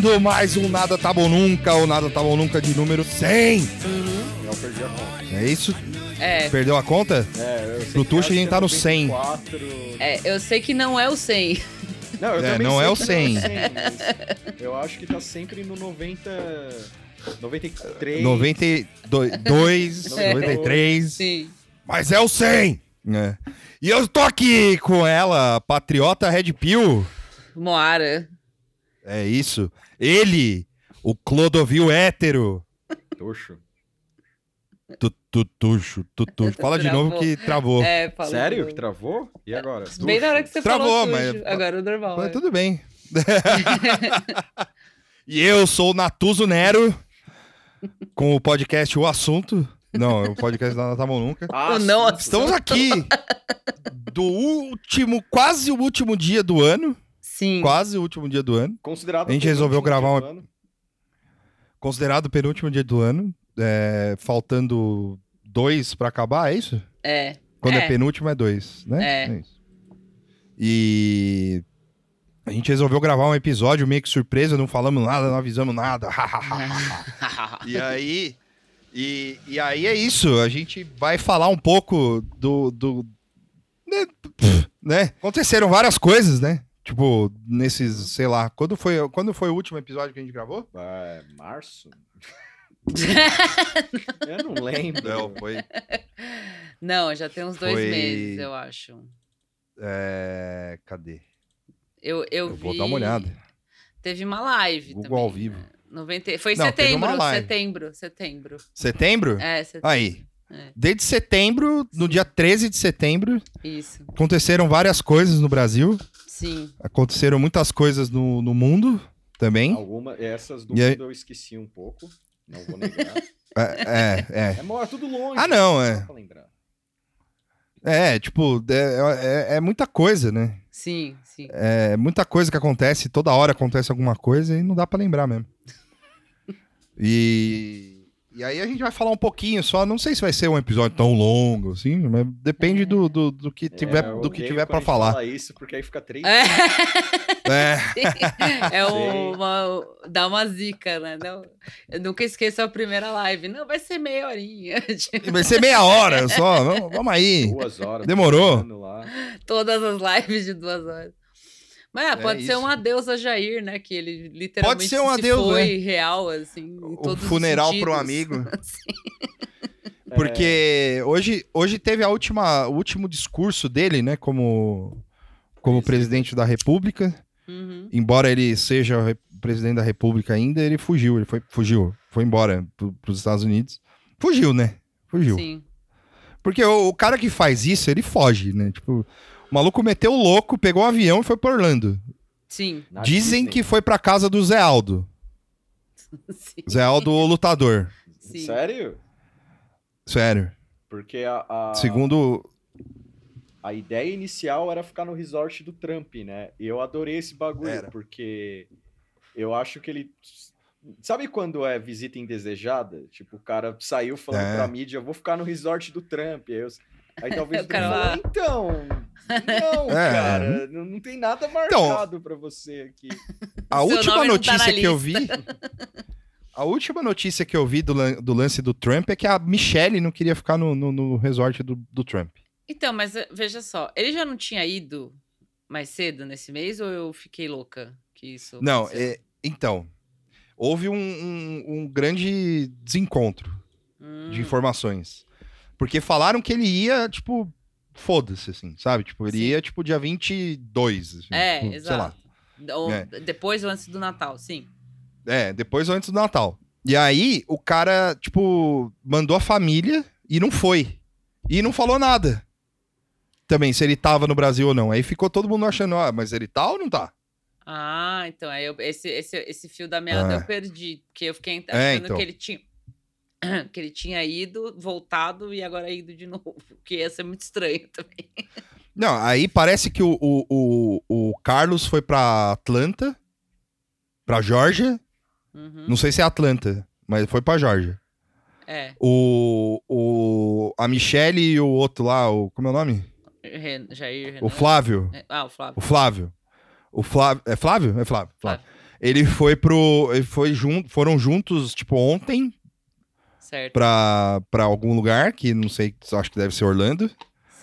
Começando mais um Nada Tá Bom Nunca, ou Nada Tá Bom Nunca de número 100. Eu perdi a conta. É isso? É, Perdeu a conta? É, eu sei Pro Tuxa, a gente tá é no 100. 94. é, eu sei que não é o 100. Não, eu É, também não sei é o que 100. não é o 100, mas eu acho que tá sempre no 90... 93. 92, 93. Sim. Mas é o 100. É. E eu tô aqui com ela, Patriota Red Pill. Moara. É isso. Ele, o Clodovil hétero. Tuxo. Tutuxo, tutuxo. Fala de novo que travou. É, falou. Sério? Que travou? E agora? Bem na hora que você Travou, falou mas-. Agora é normal. Mas é. tudo bem. e eu sou o Natuzo Nero, com o podcast O Assunto. Não, o podcast Tá Bom Nunca. Ah, não. Estamos aqui do último, quase o último dia do ano. Sim. Quase o último dia do ano. Considerado A gente o resolveu gravar dia uma- do ano. Considerado o penúltimo dia do ano. é, faltando dois pra acabar, é isso? É. Quando é, É. penúltimo é dois, né? É. isso. E a gente resolveu gravar um episódio meio que surpresa, não falamos nada, não avisamos nada. e aí. E, e aí é isso, a gente vai falar um pouco do. do né, pff, né? Aconteceram várias coisas, né? Tipo, nesses, sei lá, quando foi, quando foi o último episódio que a gente gravou? É, março? eu não lembro. Não, foi. não, já tem uns dois Foi- meses, eu acho. É, cadê? Eu, eu, Eu vou vi- dar uma olhada. Teve uma live Google também. ao vivo. 90... Foi Não, teve uma setembro, live. setembro, setembro. Setembro? É, setembro. Aí. É. Desde setembro, no Sim. dia 13 de setembro, Isso. aconteceram várias coisas no Brasil. Sim. Aconteceram muitas coisas no, no mundo também. Alguma, essas do E aí- mundo eu esqueci um pouco. Não vou negar. É, é, É, é tudo longe. Ah, não, é. Só pra lembrar. é. Tipo, é, é- é muita coisa, né? Sim, sim. É muita coisa que acontece, toda hora acontece alguma coisa e não dá pra lembrar mesmo. E, e aí a gente vai falar um pouquinho só, não sei se vai ser um episódio tão longo assim, mas depende do, do, do que tiver, É, do que tiver quando pra a gente falar. fala isso, porque aí fica três. É, É, é uma. Dá uma zica, né? Não, eu nunca esqueço a primeira live. Não, vai ser meia horinha. Tipo, vai ser meia hora só, vamos, vamos aí. Duas horas. Demorou? Lá. Todas as lives de duas horas. Mas é, pode ser isso. um adeus a Jair, né? Que ele literalmente Pode ser um se adeus, foi real, assim. Em O funeral pro sentidos. amigo. É. Porque hoje, hoje teve a última, o último discurso dele, né, como, como presidente da República. Uhum. Embora ele seja presidente da República ainda, ele fugiu, ele foi, fugiu, foi embora para os Estados Unidos. Fugiu, né? Fugiu. Sim. Porque o, o cara que faz isso, ele foge, né? Tipo, o maluco meteu o louco, pegou um avião e foi pra Orlando. Sim. Na Dizem Disney. que foi pra casa do Zé Aldo. Sim. Zé Aldo, o lutador. Sim. Sério? Sério. Porque a, a, Segundo. a ideia inicial era ficar no resort do Trump, né? E eu adorei esse bagulho, Era. porque eu acho que ele. Sabe quando é visita indesejada? Tipo, o cara saiu falando É. pra mídia, eu vou ficar no resort do Trump. Aí, eu- aí talvez O cara lá. então. Não, É. cara, não, não tem nada Então, marcado pra você aqui. A última tá notícia na que eu vi. A última notícia que eu vi do, lan- do lance do Trump é que a Michelle não queria ficar no, no, no resort do, do Trump. Então, mas eh, veja só, ele já não tinha ido mais cedo nesse mês ou eu fiquei louca que isso Não, é, então. Houve um, um- um grande desencontro Hum, de informações. Porque falaram que ele ia, tipo, foda-se, assim, sabe? Tipo, ele Sim. ia, tipo, dia 22. Assim, É, tipo, Sei lá. exato. Ou É. depois ou antes do Natal, sim. É, depois ou antes do Natal. E aí, o cara, tipo, mandou a família e não foi. E não falou nada. Também, se ele tava no Brasil ou não. Aí ficou todo mundo achando, ah, mas ele tá ou não tá? Ah, então, aí eu- esse, esse, esse fio da meada Ah. eu perdi. Porque eu fiquei achando É, então. que ele tinha. Que ele tinha ido, voltado e agora ido de novo. Que ia ser muito estranho também. Não, aí parece que o, o, o, o Carlos foi pra Atlanta, pra Georgia. Uhum. Não sei se é Atlanta, mas foi pra Georgia. É, O, o, a Michelle e o outro lá, o, como é o nome? Ren- Jair O Renan. Flávio. É, Ah, o Flávio. O Flávio. O Flávio. É Flávio? É Flávio. Flávio. Flávio. Ele foi pro. Ele foi junto, foram juntos, tipo, ontem Certo. pra, pra algum lugar, que não sei, acho que deve ser Orlando.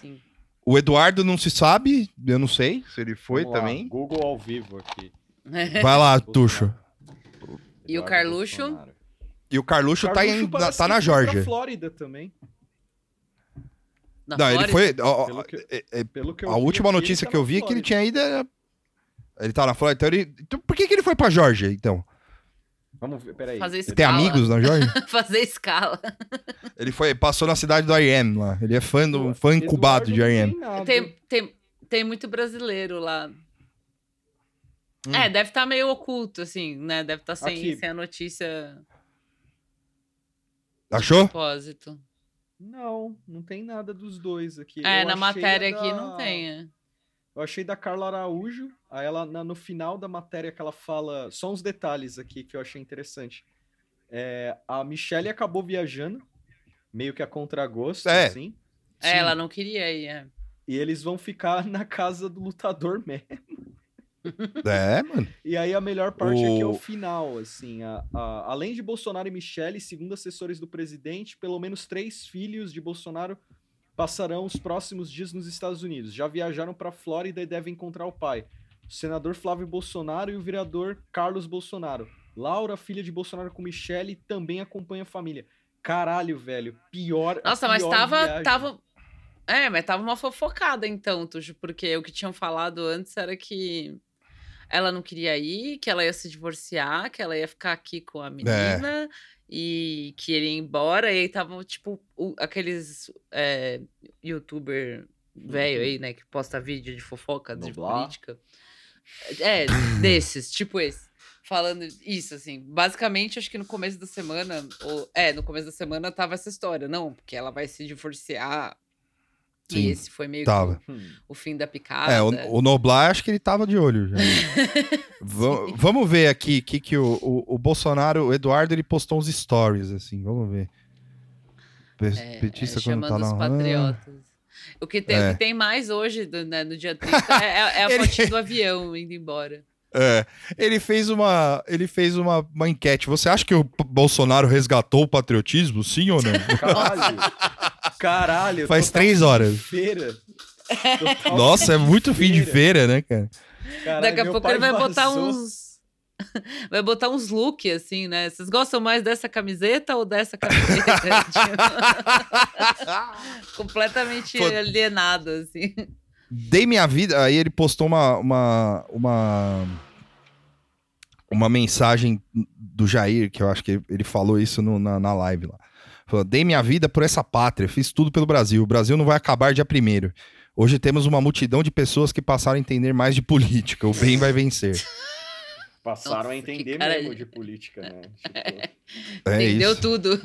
Sim. O Eduardo não se sabe, eu não sei se ele foi Vamos lá, também. Google ao vivo aqui. Vai lá, Tuxo. E o Carluxo? Bolsonaro. E o Carluxo, tá, Carluxo em, na, parece tá na Georgia. Flórida também. Na Não, ele Flórida? foi. ó, Pelo que- é- é- Pelo que eu a vi última ele notícia tá que eu na vi é que ele tinha ido. Ele tá na Flórida. Então, ele... então por que, que ele foi pra Georgia, então? Vamos ver, peraí. Fazer Ele- Tem Escala. amigos na Georgia? Fazer escala. ele foi, passou na cidade do IM lá. Ele é fã, do, um fã incubado de IM. tem. Tem, tem, muito brasileiro lá. Hum. É, deve estar meio oculto, assim, né? Deve estar sem, Aqui. sem a notícia Achou? propósito. Não, não tem nada dos dois aqui. É, Eu na matéria a aqui da- não tem. é. Eu achei da Carla Araújo, aí ela, na- no final da matéria que ela fala, só uns detalhes aqui que eu achei interessante. É, a Michelle acabou viajando, meio que a contragosto, É. assim, É, Sim. ela não queria ir. É. e eles vão ficar na casa do lutador mesmo. É, mano. E aí a melhor parte aqui é O- o final, assim, a- a- além de Bolsonaro e Michele, segundo assessores do presidente, pelo menos três filhos de Bolsonaro passarão os próximos dias nos Estados Unidos. Já viajaram para Flórida e devem encontrar o pai, o senador Flávio Bolsonaro e o vereador Carlos Bolsonaro. Laura, filha de Bolsonaro com Michele, também acompanha a família. Caralho, velho, pior. a Nossa, mas pior tava, viagem. tava. É, mas tava uma fofocada então, Tuxo, porque o que tinham falado antes era que ela não queria ir, que ela ia se divorciar, que ela ia ficar aqui com É. a menina e que ele ia embora. E aí tava, tipo, o- aqueles é, youtuber velho aí, né, que posta vídeo de fofoca de política. É, desses, tipo esse. Falando isso, assim. Basicamente, acho que no começo da semana. Ou, é, no começo da semana tava essa história. Não, porque ela vai se divorciar. Sim, e esse foi meio tava. que Hum. o, o fim da picada. É, o, o Noblar, acho que ele tava de olho já. Va- vamos ver aqui que, que o, o, o Bolsonaro, o Eduardo, ele postou uns stories, assim, vamos ver. Pe- É, petista é, quando tá na os patriotas. O que, tem, o É. que tem mais hoje, do- né, no dia 30, é, é- é a Ele- do avião indo embora. É, ele fez uma, ele fez uma, uma enquete. Você acha que o Bolsonaro resgatou o patriotismo, sim ou não? Caralho. Caralho. Faz três horas. Feira. Nossa, é muito fim de feira, né, cara? Daqui Caralho, a meu pouco ele vai botar uns. Vai botar uns looks, assim, né? Vocês gostam mais dessa camiseta ou dessa camiseta? Completamente Foda- alienado, assim. Dei minha vida. Aí ele postou uma, uma, uma, uma mensagem do Jair, que eu acho que ele falou isso no- na, na live lá. Falou: Dei minha vida por essa pátria, fiz tudo pelo Brasil. O Brasil não vai acabar dia primeiro. Hoje temos uma multidão de pessoas que passaram a entender mais de política. O bem vai vencer. Passaram Nossa, a entender cara- mesmo de política, né? Tipo, É Entendeu isso. tudo.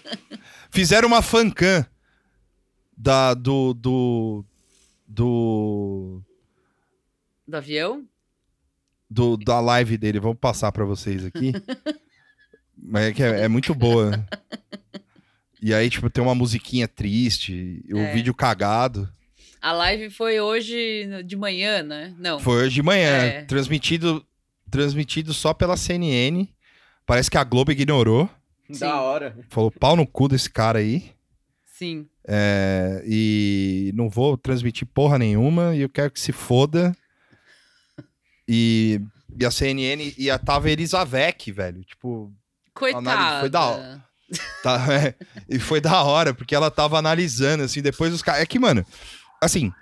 Fizeram uma fancam da, do, do, do, Do avião? do- da live dele. Vamos passar pra vocês aqui. Mas é que é, é muito boa. E aí, tipo, tem uma musiquinha triste, o É. vídeo cagado. A live foi hoje de manhã, né? Não. Foi hoje de manhã, É. transmitido, transmitido só pela CNN. Parece que a Globo ignorou. Sim. da hora. Falou pau no cu desse cara aí. Sim. É, e não vou transmitir porra nenhuma. E eu quero que se foda. E, e a CNN. E a tava Elizavec, velho. Tipo, Coitada. foi da Tá, é, e foi da hora, porque ela tava analisando, assim, depois os caras. É que, mano, assim.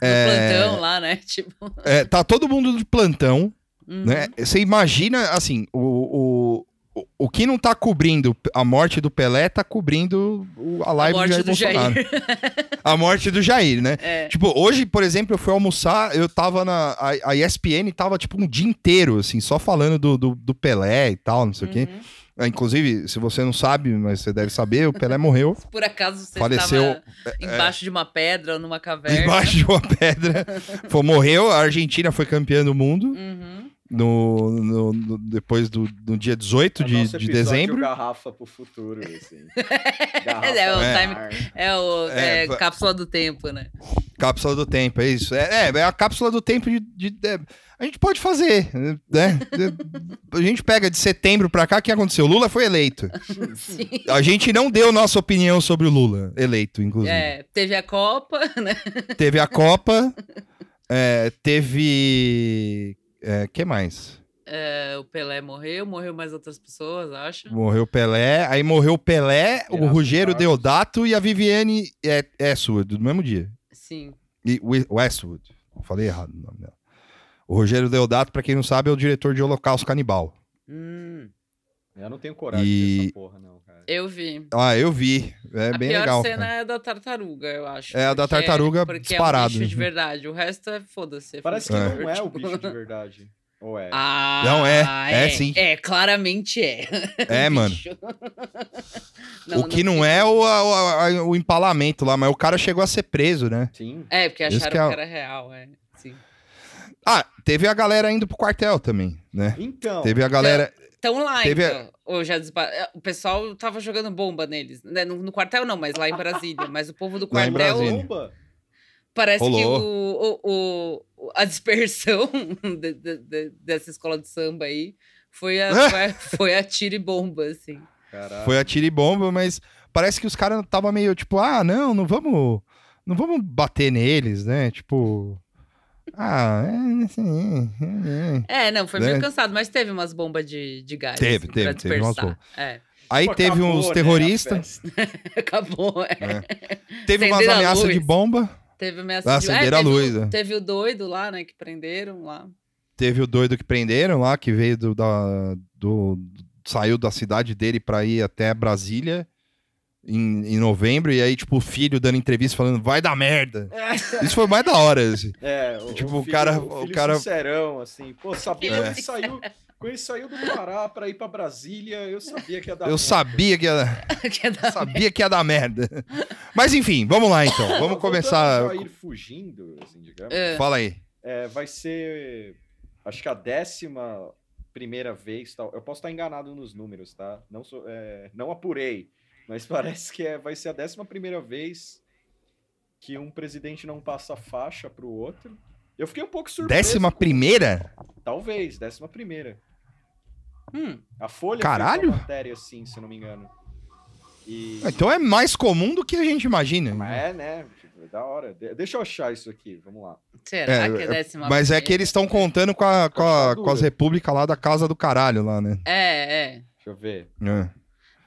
É, plantão lá, né? Tipo. é, tá todo mundo de plantão, uhum. né? Você imagina, assim, o, o, o, que não tá cobrindo a morte do Pelé tá cobrindo o- a A live morte do do Jair Jair. Bolsonaro. A morte do Jair, né? É. Tipo, hoje, por exemplo, eu fui almoçar, eu tava na. A, a ESPN tava, tipo, um dia inteiro, assim, só falando do, do, do Pelé e tal, não sei o quê. Uhum. Inclusive, se você não sabe, mas você deve saber, o Pelé morreu Por acaso você Faleceu, é, estava embaixo de uma pedra ou numa caverna. embaixo de uma pedra. Foi, morreu, a Argentina foi campeã do mundo Uhum. no, no- no- depois do, do dia 18 É de, nosso de dezembro. Garrafa pro futuro, assim. Garrafa É, o time-. É o É, é, cápsula do tempo, né? Cápsula do tempo, é isso. É, é, é a cápsula do tempo de, de- de- A gente pode fazer, né? A gente pega de setembro pra cá, o que aconteceu? O Lula foi eleito. Sim. A gente não deu nossa opinião sobre o Lula, eleito, inclusive. É, teve a Copa, né? Teve a Copa, é, teve. É, que mais? É, o Pelé morreu, morreu mais outras pessoas, acho. Morreu o Pelé, aí morreu o Pelé, o Erasmo Rogério. Deodato e a Viviane é, Westwood, no mesmo dia. Sim. E Westwood. Falei errado o nome dela. O Rogério Deodato, pra quem não sabe, é o diretor de Holocausto Canibal. Hum, Eu não tenho coragem E- de ver essa porra, não, cara. eu vi. Ah, eu vi. É a bem pior legal. cena cara. é a da tartaruga, eu acho. É a da porque- tartaruga porque disparado. é um bicho de verdade. O resto é foda-se. é Parece que filme não é o tipo- bicho de verdade. Ou é? Ah, Não, é. É, sim. É, claramente é. É, O mano. bicho. o que não é o, a- a- o empalamento lá, mas o cara chegou a ser preso, né? Sim. É, porque acharam que é o- que era real, é. Sim. Ah, teve a galera indo pro quartel também, né? Então. Teve a galera. Então lá, Teve a- então. Ou já desba- O pessoal tava jogando bomba neles. né? No, no quartel não, mas lá em Brasília. Mas o povo do Lá em quartel. Bomba? parece que o, o, o- a dispersão de- de- de- dessa escola de samba aí foi a, foi a, foi a tiro e bomba, assim. Caralho. Foi a tiro e bomba, mas parece que os caras tava meio tipo, ah, não, não vamos. Não vamos bater neles, né? Tipo. Ah, é, assim, é, é. É, não, foi Né? meio cansado, mas teve umas bombas de, de gás. Teve, assim, teve, pra teve umas dispersar. É, Aí Pô, teve acabou, uns né, a terroristas, festa. acabou. é. teve umas Acenderam a ameaças de bomba, Teve ameaça Ah, de... acenderam a teve, o- luz, é. Teve o doido lá, né, que prenderam lá. teve o doido que prenderam lá, que veio do, da, do- saiu da cidade dele pra ir até Brasília em, em novembro, e aí, tipo, o filho dando entrevista falando, vai dar merda. Isso foi mais da hora, assim. É, o, Tipo, o filho- cara- O, o cara- sincerão, assim. Pô, sabia É. ele saiu. Quando ele saiu do Pará pra ir pra Brasília, eu sabia que ia dar. Eu merda. sabia que ia, que é da- sabia que ia dar merda. Mas enfim, vamos lá então. Vamos Voltando começar. fugindo, assim, digamos. É. Fala aí. É, vai ser. Acho que a décima primeira vez. Tal. Eu posso estar enganado nos números, tá? Não, sou, é, não apurei. Mas parece que é, vai ser a décima primeira vez que um presidente não passa a faixa pro outro. Eu fiquei um pouco surpreso. Décima primeira? Talvez, décima primeira. Hum, A Folha Caralho! fez uma matéria assim, se eu não me engano. E... Então é mais comum do que a gente imagina. Mas é, né? Tipo, é da hora. De- Deixa eu achar isso aqui, vamos lá. será É, que é décima Mas é primeira? que eles estão contando com, a- com, a- com as repúblicas lá da Casa do Caralho, lá, né? É, é. Deixa eu ver. É.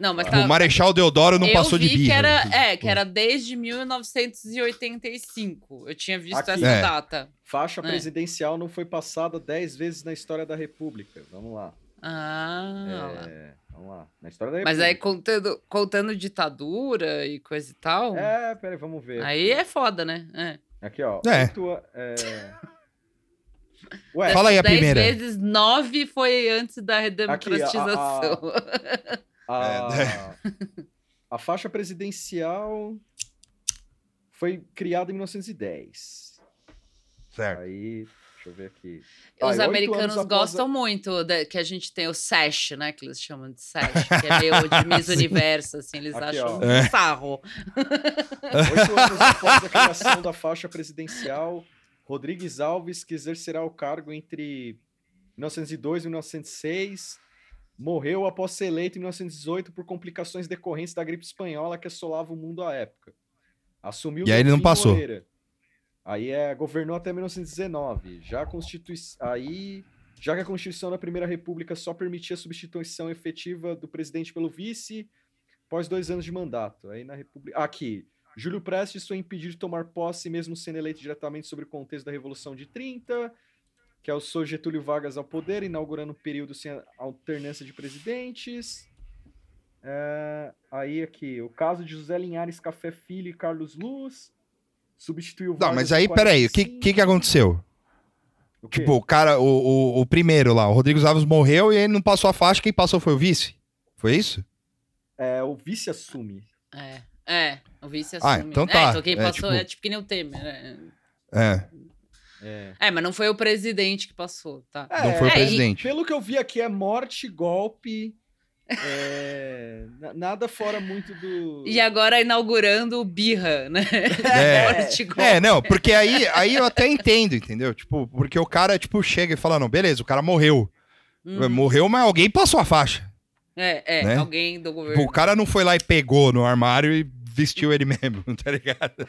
Não, mas tá... O Marechal Deodoro não eu passou vi de birra. que era, é, que era desde 1985. Eu tinha visto Aqui. essa É. data. Faixa É. presidencial não foi passada 10 vezes na história da República. Vamos lá. Ah, lá. É, vamos lá. Na história da mas República. aí contando, contando ditadura e coisa e tal, É, peraí, vamos ver. aí aqui. é foda, né? É. Aqui, ó. É. oito a- é... Ué, Fala aí a Dez primeira. vezes, nove foi antes da redemocratização. a, É. a faixa presidencial foi criada em 1910. Certo. Aí, deixa eu ver aqui. Os Ah, americanos a- gostam muito da- que a gente tem o sash, né? Que eles chamam de sash, que é meio de Miss Universo, assim, eles Aqui, acham ó. um É. sarro. Oito anos após a criação da faixa presidencial, Rodrigues Alves, que exercerá o cargo entre 1902 e 1906, morreu após ser eleito em 1918 por complicações decorrentes da gripe espanhola que assolava o mundo à época. Assumiu E aí ele não passou. Moreira. Aí é, governou até 1919. Já a Constitui... aí, já que a Constituição da Primeira República só permitia a substituição efetiva do presidente pelo vice após dois anos de mandato. Aí na República. Aqui. Júlio Prestes foi impedido de tomar posse, mesmo sendo eleito diretamente sobre o contexto da Revolução de 30, que alçou Getúlio Vargas ao poder, inaugurando um período sem alternância de presidentes. É, aí aqui, o caso de José Linhares Café Filho e Carlos Luz. Substituiu Não, Vargas mas em aí, peraí, o que, 45. que que aconteceu? O? Tipo, o cara, o, o, o primeiro lá, o Rodrigues Alves morreu e ele não passou a faixa, quem passou foi o vice? Foi isso? É, o vice assume. É, é, o vice Ah, assume. então É, tá, então quem é, passou tipo- é tipo que nem o Temer, né? É, É. É, mas não foi o presidente que passou, tá? não foi o É, e- presidente. Pelo que eu vi aqui, é morte, golpe. É, na- nada fora muito do. E agora inaugurando o Birra, né? É. É, não, porque aí, aí eu até entendo, entendeu? Tipo, porque o cara, tipo, chega e fala, não, beleza, o cara morreu. Uhum. Morreu, mas alguém passou a faixa. É, é, Né? alguém do governo. o cara não foi lá e pegou no armário e vestiu ele mesmo, tá ligado?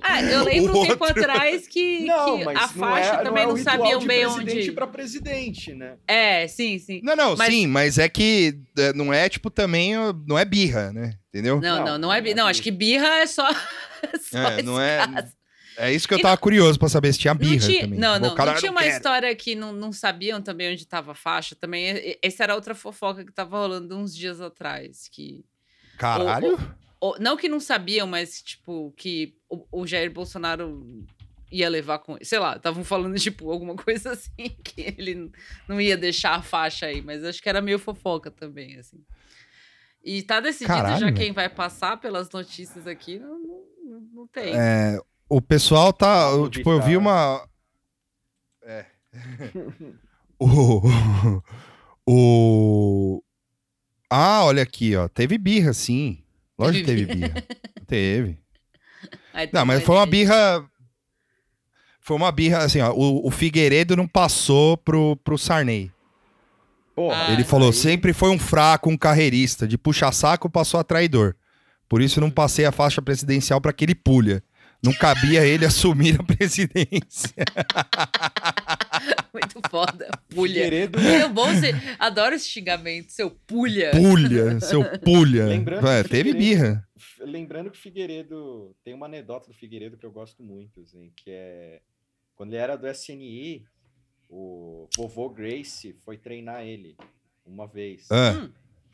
Ah, eu lembro um tempo atrás que, Não, que a não faixa é, também não, não, é o ritual sabiam de bem presidente onde. para presidente, né? É, sim, sim. Não, não, Mas- sim, mas é que é, não é, tipo, também, não é birra, né? Entendeu? Não, não, Não, não é. não é Não, acho que birra é só. só É, esse não é- caso. É isso que eu E tava curioso pra saber se tinha Não birra tinha, também. não, Tipo, não, não tinha "Eu uma quero". história que não, não sabiam também onde tava a faixa. Também, essa era outra fofoca que tava rolando uns dias atrás. Que, Caralho? ou- não que não sabiam, mas, tipo, que o, o Jair Bolsonaro ia levar com. Sei lá, estavam falando, tipo, alguma coisa assim, que ele não ia deixar a faixa aí, mas acho que era meio fofoca também, assim. E tá decidido Caralho, já quem vai passar pelas notícias aqui, não, não, não tem. É, o pessoal tá. Pablo eu, tipo, eu vi uma. É. o. O. Ah, olha aqui, ó. Teve birra, sim. Lógico que Teve birra. teve. Aí Não, mas foi uma birra. Foi uma birra, assim, ó. O, o Figueiredo não passou pro, pro Sarney. Porra, Ah, Ele falou: aí- sempre foi um fraco, um carreirista. De puxa-saco passou a traidor. Por isso não passei a faixa presidencial pra aquele pulha. Não cabia ele assumir a presidência. Muito foda. Pulha. Figueiredo, É bom você. Adoro esse xingamento, seu pulha. Pulha, seu pulha. Lembrando É, que teve birra. Lembrando que o Figueiredo tem uma anedota do Figueiredo que eu gosto muito, assim, que é quando ele era do SNI, o vovô Grace foi treinar ele uma vez. Ah. Hum.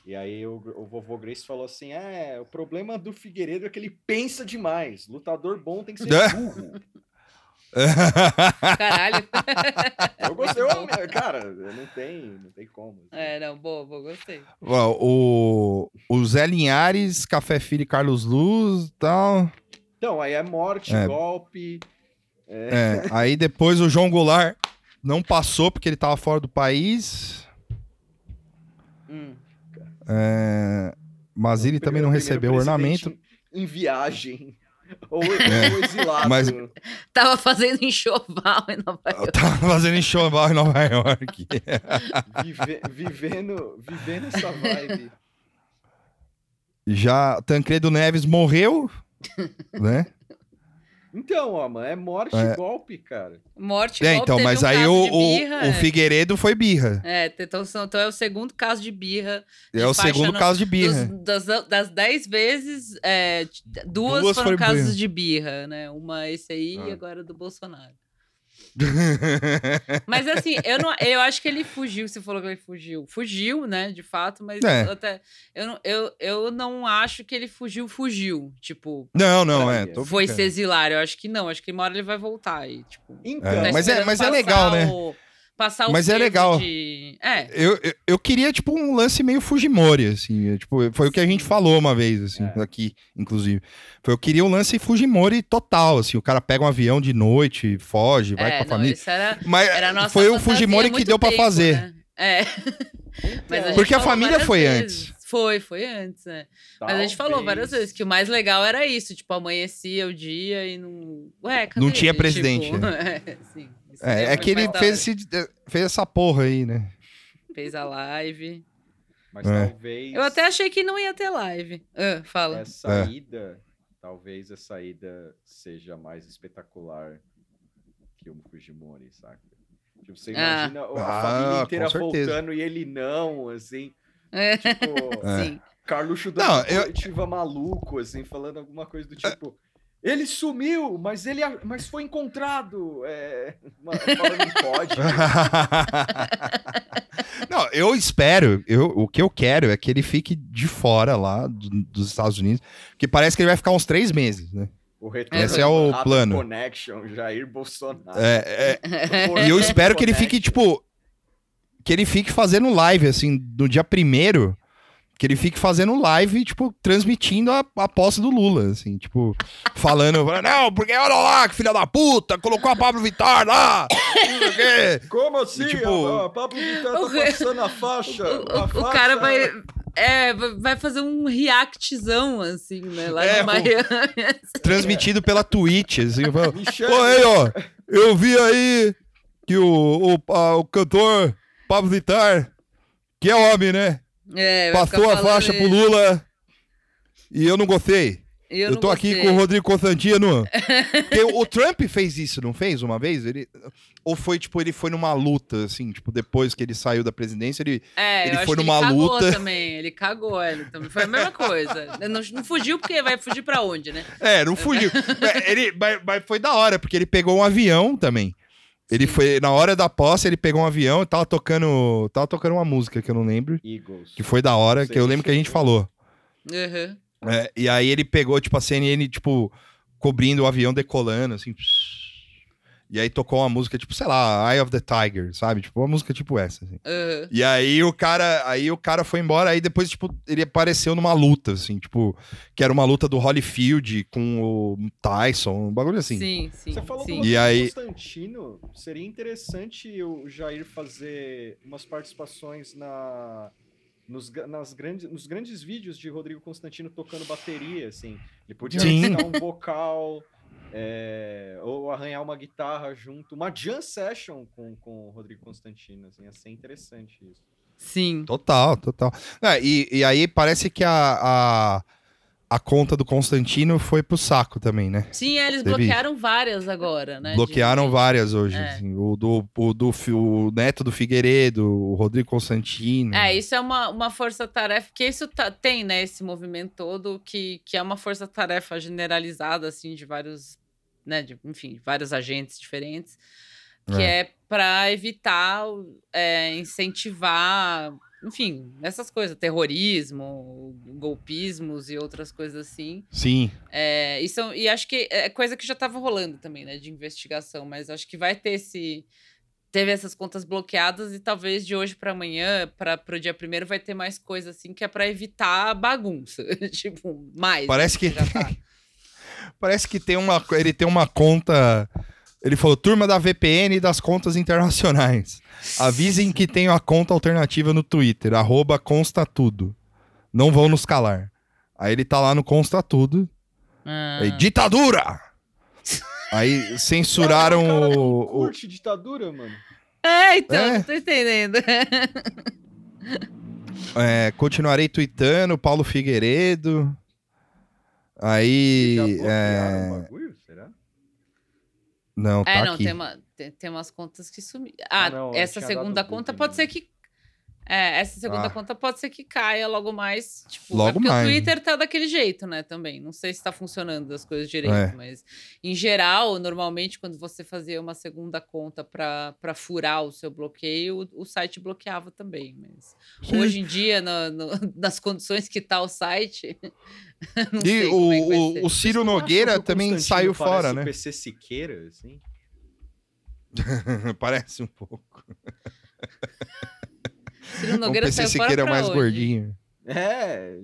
E aí o, o vovô Grace falou assim: é, o problema do Figueiredo é que ele pensa demais. Lutador bom tem que ser burro. Caralho. Eu gostei, eu- cara, não tem, não tem como. assim. É, não, boa, boa, gostei. Ó, o, o Zé Linhares, Café Filho e Carlos Luz e tal. Então, aí é morte, É. golpe. É, aí depois o João Goulart não passou porque ele tava fora do país. Hum. É, Mazili também não recebeu presidente ornamento. Em, em viagem. Ou, É. ou exilado. Mas- Tava fazendo enxoval em Nova Eu York. tava fazendo enxoval em Nova York. Vive- vivendo, vivendo essa vibe. Já Tancredo Neves morreu, né? Então, ó, mano, é morte É. e golpe, cara. Morte, É, golpe, então, teve mas um aí caso o, de o, birra, o é. Figueiredo foi birra. É, então, então é o segundo caso de birra. É o segundo no- caso de birra. Dos- das, das dez vezes, é, duas, Duas foram casos birra. de birra, né? Uma esse aí e Ah. agora do Bolsonaro. Mas assim, eu, não, eu acho que ele fugiu, você falou que ele fugiu. Fugiu, né, de fato, mas É. eu até, eu, não, eu, eu não acho que ele fugiu, fugiu. Tipo, não, não, é. Foi se exilar. Eu acho que não, acho que uma hora ele vai voltar aí, tipo. Então, É, tá mas é- mas é legal, né? Passar o Mas é legal. de- É, Eu, eu, eu queria, tipo, um lance meio Fujimori, assim. é, Tipo, foi o que a gente falou uma vez, assim, É. aqui, inclusive. Foi, eu queria um lance Fujimori total, assim. O cara pega um avião de noite, foge, vai é, com a não, família. isso era, Mas era a nossa foi o Fujimori que deu pra tempo, fazer. né? É. Mas a gente Porque a falou família várias foi vezes. antes. Foi, foi antes, né? Mas a gente falou várias vezes que o mais legal era isso, tipo, amanhecia o dia e não. Ué, cadê Não tinha ele? presidente, Tipo, né? é, sim, É, é que ele da fez, esse, fez essa porra aí, né? fez a live. Mas É. talvez Eu até achei que não ia ter live. Ah, fala. essa É. ida, talvez essa ida seja mais espetacular que o Fujimori, saca? Tipo, você Ah. imagina a Ah, família inteira voltando e ele não, assim. É, Tipo, É. Carluxo Não, dando eu- maluco, assim, falando alguma coisa do tipo. Ele sumiu, mas ele mas foi encontrado. É, uma- falando código. Não, eu espero, eu, o que eu quero é que ele fique de fora lá do- dos Estados Unidos, porque parece que ele vai ficar uns três meses, né? O retorno Esse é o plano. Connection, Jair Bolsonaro. É, é, e eu espero que ele fique, tipo, que ele fique fazendo live, assim, no dia primeiro, que ele fique fazendo live, tipo, transmitindo a, a posse do Lula, assim, tipo, falando, não, porque olha lá, que filha da puta, colocou a Pablo Vittar lá, o. Como assim? E, tipo, a, a Pablo Vittar o tá passando a faixa. O, a o faixa- cara vai, É, va- vai fazer um reactzão, assim, né? Lá É, de o- Miami. Transmitido pela Twitch. Assim, Michele, Pô, aí, ó. Eu vi aí que o, o, a- o cantor Pablo Vittar, que é homem, né? É, Passou a faixa pro. Lula e eu não gostei. Eu, não tô aqui gostei. com o Rodrigo Constantino. O Trump fez isso, não fez uma vez? Ele, ou foi, tipo, ele foi numa luta, assim, tipo, depois que ele saiu da presidência, ele. É, Ele eu foi numa ele cagou luta. também. Ele cagou, ele também. Foi a mesma coisa. Não, não fugiu porque vai fugir pra onde, né? É, não fugiu. Mas ele, mas, mas foi da hora, porque ele pegou um avião também. Ele foi, na hora da posse, ele pegou um avião e tava tocando. Tava tocando uma música que eu não lembro. Eagles. Que foi da hora, que eu lembro que a gente falou. Uhum. É, e aí ele pegou, tipo, a CNN, tipo, cobrindo o avião decolando, assim. E aí tocou uma música, tipo, sei lá, Eye of the Tiger, sabe? Tipo, uma música tipo essa, assim. uhum. E aí o cara, aí o cara foi embora, aí depois, tipo, ele apareceu numa luta, assim, tipo, que era uma luta do Holyfield com o Tyson, um bagulho assim. Sim, sim. Você falou sim. do E Rodrigo aí- Constantino, seria interessante o Jair fazer umas participações na, nos, nas grandes, nos grandes vídeos de Rodrigo Constantino tocando bateria, assim. Ele podia Sim. arriscar um vocal, é, ou arranhar uma guitarra junto. Uma jam session com, com o Rodrigo Constantino, assim, ia ser interessante isso. Sim. Total, total. É, e, e aí parece que a, a, a conta do Constantino foi pro saco também, né? Sim, é, eles Teve- bloquearam várias agora, né? Bloquearam de- várias hoje. É. assim. o, do, o, do, o neto do Figueiredo, o Rodrigo Constantino. É, isso é uma, uma força-tarefa, que isso tá- tem, né, esse movimento todo, que, que é uma força-tarefa generalizada, assim, de vários, né, de, enfim, vários agentes diferentes, que é, para evitar, é, incentivar, enfim, essas coisas, terrorismo, golpismos e outras coisas assim. Sim. É, isso, e acho que é coisa que já estava rolando também, né, de investigação, mas acho que vai ter esse. Teve essas contas bloqueadas e talvez de hoje para amanhã, para o dia primeiro, vai ter mais coisa assim que é para evitar bagunça. tipo, mais. Parece né, que- já tá. Parece que tem uma, ele tem uma conta. Ele falou, turma da VPN e das contas internacionais. Avisem que tem uma conta alternativa no Twitter, arroba constatudo. Não vão nos calar. Aí ele tá lá no Consta Tudo. Ah. Aí, ditadura! Aí censuraram o cara não o, o- curte ditadura, mano. É, então, É. não tô entendendo. é, continuarei tweetando, Paulo Figueiredo. Já Aí. bloquearam o É... bagulho, será? Não, tá É, não, aqui. tem, uma, tem, tem umas contas que sumiram. Ah, Ah, não, essa segunda conta pode ser mesmo. que. É, essa segunda Ah. conta pode ser que caia logo mais. Tipo, Logo é porque mais. o Twitter tá daquele jeito, né? Também. Não sei se tá funcionando as coisas direito, É. mas em geral, normalmente, quando você fazia uma segunda conta pra pra furar o seu bloqueio, o, o site bloqueava também. Mas Sim. hoje em dia, no- no- nas condições que tá o site. não E sei como é que vai o, ser. o, o Ciro acham Nogueira o também saiu fora, o né? PC Siqueira, assim? Parece um pouco. Ciro O Nogueira PC saiu fora Siqueira é pra mais onde? gordinho. É,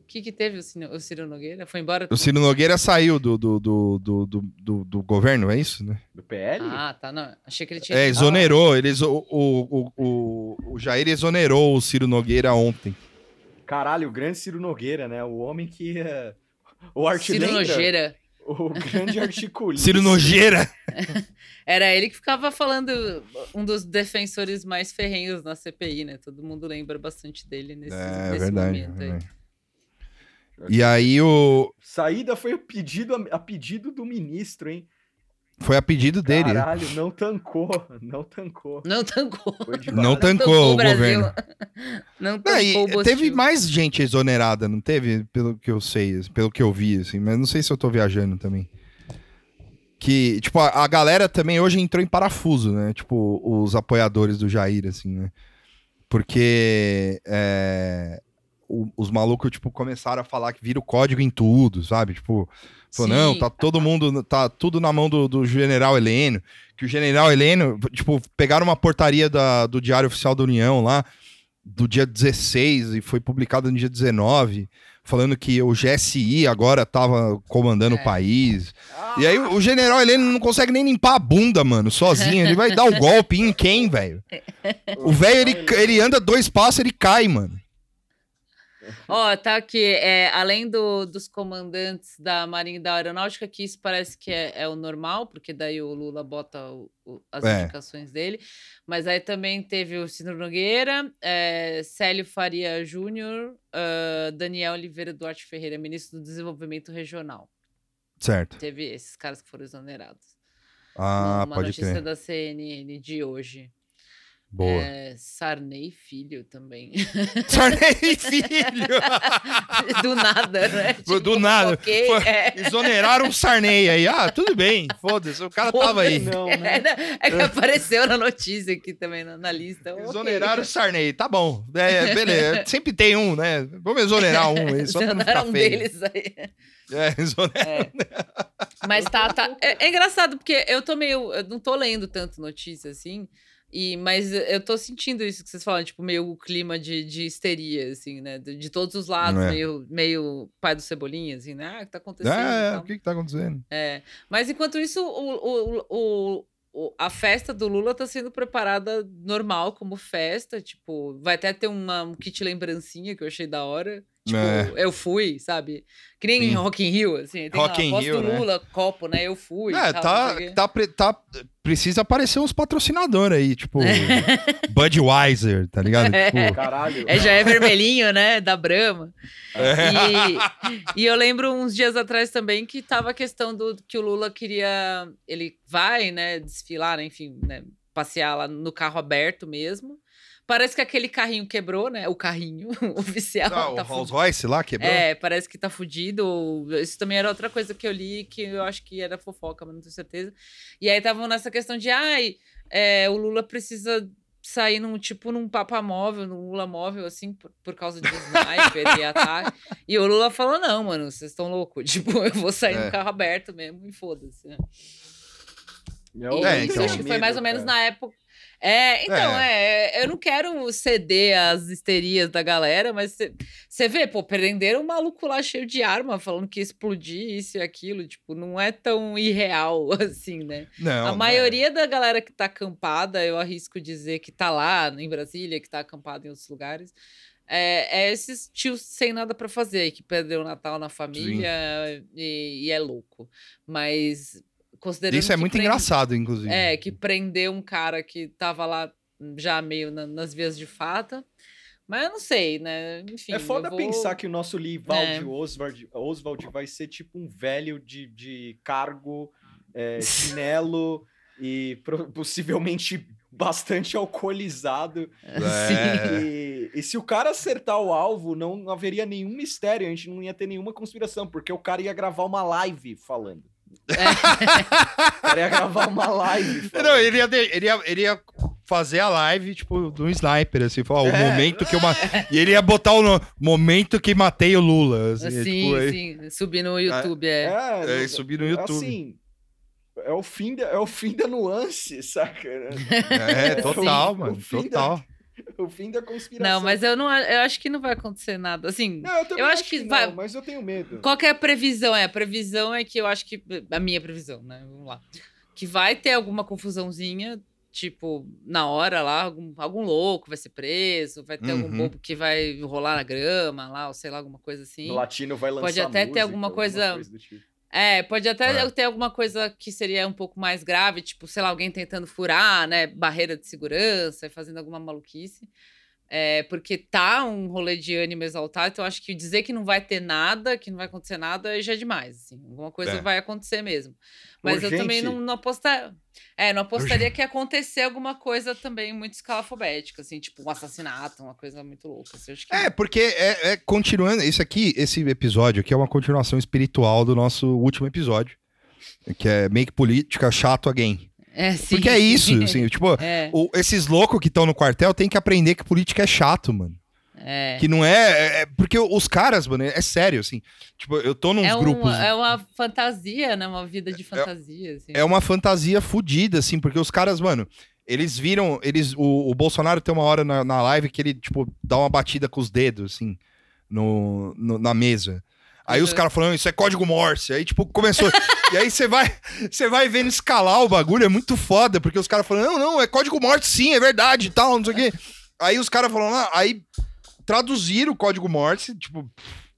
O que, que teve o Ciro, o Ciro Nogueira? Foi embora? O Ciro Nogueira saiu do, do, do, do, do, do- do governo, é isso, né? do PL? Ah, tá. Não. Achei que ele tinha. É, exonerou. Eles, o, o, o, o, o Jair exonerou o Ciro Nogueira ontem. Caralho, o grande Ciro Nogueira, né? O homem que... é- O arte Ciro? Nogueira. O grande articulista. Ciro Nogueira! Era ele que ficava falando, um dos defensores mais ferrenhos na CPI, né? Todo mundo lembra bastante dele nesse, É, nesse verdade. momento aí. verdade. E aí o. Saída foi a pedido, a pedido do ministro, hein? Foi a pedido dele. né? Caralho, não tancou. Não tancou. Não tancou. Não tancou o Brasil. governo. Não Não, tancou o Bostil. teve mais gente exonerada, não teve? Pelo que eu sei, pelo que eu vi, assim, mas não sei se eu tô viajando também. Que, tipo, a, a galera também hoje entrou em parafuso, né? Tipo, os apoiadores do Jair, assim, né? Porque é, o- os malucos, tipo, começaram a falar que vira o código em tudo, sabe? Tipo, falou, não, Sim. tá todo mundo, tá tudo na mão do, do general Heleno. Que o general Heleno, tipo, pegaram uma portaria da- do Diário Oficial da União lá, do dia 16 e foi publicada no dia 19, falando que o GSI agora tava comandando É. o país. E aí o general Heleno não consegue nem limpar a bunda, mano, sozinho. Ele vai dar o golpe em quem, velho? O velho, ele, ele anda dois passos, ele cai, mano. Ó, tá aqui, é, além do- dos comandantes da Marinha e da Aeronáutica, que isso parece que é, é o normal, porque daí o Lula bota o- o- as É. indicações dele. Mas aí também teve o Ciro Nogueira, é, Célio Faria Júnior, ah, Daniel Oliveira Duarte Ferreira, ministro do Desenvolvimento Regional. Certo. Teve esses caras que foram exonerados. Ah, Uma pode notícia crer. da CNN de hoje. Boa. É, Sarney Filho também. Sarney Filho! Do nada, né? Do nada. ok, Foi- é. Exoneraram o Sarney aí. Ah, tudo bem. Foda-se, o cara tava aí. Não, É, né? né? É que apareceu na notícia aqui também, na, na lista. Exoneraram o Sarney, tá bom. É, beleza. Sempre tem um, né? Vamos exonerar um aí, só pra não ficar Exoneraram um feio. deles aí. É, exonera. É. Mas tá, tá. É, é engraçado, porque eu tô meio. Eu não tô lendo tanto notícia assim. E, mas eu tô sentindo isso que vocês falam, tipo, meio o clima de, de histeria, assim, né? De, de todos os lados, É. meio, meio pai do Cebolinha, assim, né? Ah, o que tá acontecendo? É, tal. o que que tá acontecendo? É, mas enquanto isso, o, o, o, o- a festa do Lula tá sendo preparada normal, como festa. Tipo, vai até ter uma, um kit lembrancinha que eu achei da hora. Tipo, É. eu fui, sabe? Que nem Sim. em Rock in Rio, assim. Tem Rock lá, in Rio, do né? Lula, copo, né? Eu fui. É, tal, tá, tá, tá- Precisa aparecer uns patrocinadores aí, tipo. Budweiser, tá ligado? É. Tipo, Caralho. É, já é vermelhinho, né? Da Brahma. É. E, e eu lembro uns dias atrás também que tava a questão do que o Lula queria. Ele vai, né, desfilar, né, enfim, né, passear lá no carro aberto mesmo. Parece que aquele carrinho quebrou, né? O carrinho oficial. Ah, o tá Rolls fudido. Royce lá quebrou? É, parece que tá fudido. Isso também era outra coisa que eu li, que eu acho que era fofoca, mas não tenho certeza. E aí estavam nessa questão de, ai, é, o Lula precisa sair num tipo num papamóvel, num Lula móvel, assim, por, por causa de sniper e ataque. E o Lula falou: não, mano, vocês estão loucos. Tipo, eu vou sair É. no carro aberto mesmo e foda-se. né? É, isso então. acho que foi mais ou menos na época. É, então, é. eu não quero ceder às histerias da galera, mas você vê, pô, prenderam um maluco lá cheio de arma, falando que ia explodir isso e aquilo, tipo, não é tão irreal assim, né? Não. a não maioria da galera que tá acampada, eu arrisco dizer que tá lá em Brasília, que tá acampada em outros lugares, é, é esses tios sem nada pra fazer, que perdeu o Natal na família e, e é louco. Mas considerando Isso é muito prende- engraçado, inclusive. é, que prendeu um cara que tava lá já meio na- nas vias de fata. Mas eu não sei, né? Enfim. É foda eu vou- pensar que o nosso Livaldi É. Oswald, Oswald vai ser tipo um velho de, de cargo, é, chinelo e pro- possivelmente bastante alcoolizado. É. E, e se o cara acertar o alvo, não haveria nenhum mistério, a gente não ia ter nenhuma conspiração, porque o cara ia gravar uma live falando. O cara ia gravar uma live. Não, ele ia, ele, ia, ele ia fazer a live, tipo, do sniper, assim, falar, o É. momento que eu ma- E ele ia botar o no- momento que matei o Lula. Assim, Sim, tipo, aí- sim. Subir no YouTube, é. É, e subir no YouTube. Assim, é o fim da, é o fim da nuance, saca? É, total, O mano, fim da- total. o fim da conspiração. Não, mas eu não eu acho que não vai acontecer nada. Assim, Não, eu, também eu acho que vai- não, mas eu tenho medo. qual que é a previsão? É, a previsão é que eu acho que. A minha previsão, né? Vamos lá. Que vai ter alguma confusãozinha, tipo, na hora lá, algum, algum louco vai ser preso, vai ter algum Uhum. bobo que vai rolar na grama lá, ou sei lá, alguma coisa assim. O latino vai lançar Pode até ter música, alguma coisa- do tipo. É, pode até É. ter alguma coisa que seria um pouco mais grave, tipo, sei lá, alguém tentando furar, né, barreira de segurança, fazendo alguma maluquice. É, porque tá um rolê de ânimo exaltado, então eu acho que dizer que não vai ter nada, que não vai acontecer nada, já é demais, assim. Alguma coisa É. vai acontecer mesmo. Mas eu também Urgente. não, não apostar, é, não apostaria que ia acontecer alguma coisa também muito escalafobética, assim, tipo um assassinato, uma coisa muito louca. Assim, que É, porque é, é continuando. Isso aqui, esse episódio aqui é uma continuação espiritual do nosso último episódio. Que é Make Política Chato Again. É, sim. Porque é isso, assim, tipo, É, o- esses loucos que estão no quartel têm que aprender que política é chato, mano. é. Que não é, é- é- Porque os caras, mano, é sério, assim. Tipo, eu tô nos É, um- grupos. é uma fantasia, né? Uma vida de fantasia. assim. É uma fantasia fodida, assim, porque os caras, mano, eles viram. Eles, o, o Bolsonaro tem uma hora na, na live que ele, tipo, dá uma batida com os dedos, assim. no, no- na mesa. Aí os Uhum. caras falando, isso é código Morse. Aí, tipo, começou. e aí você vai, você vai vendo escalar o bagulho, é muito foda, porque os caras falam, não, não, é código Morse sim, é verdade e tal, não sei o quê. Aí os caras falam, ah, aí traduziram o código Morse, tipo.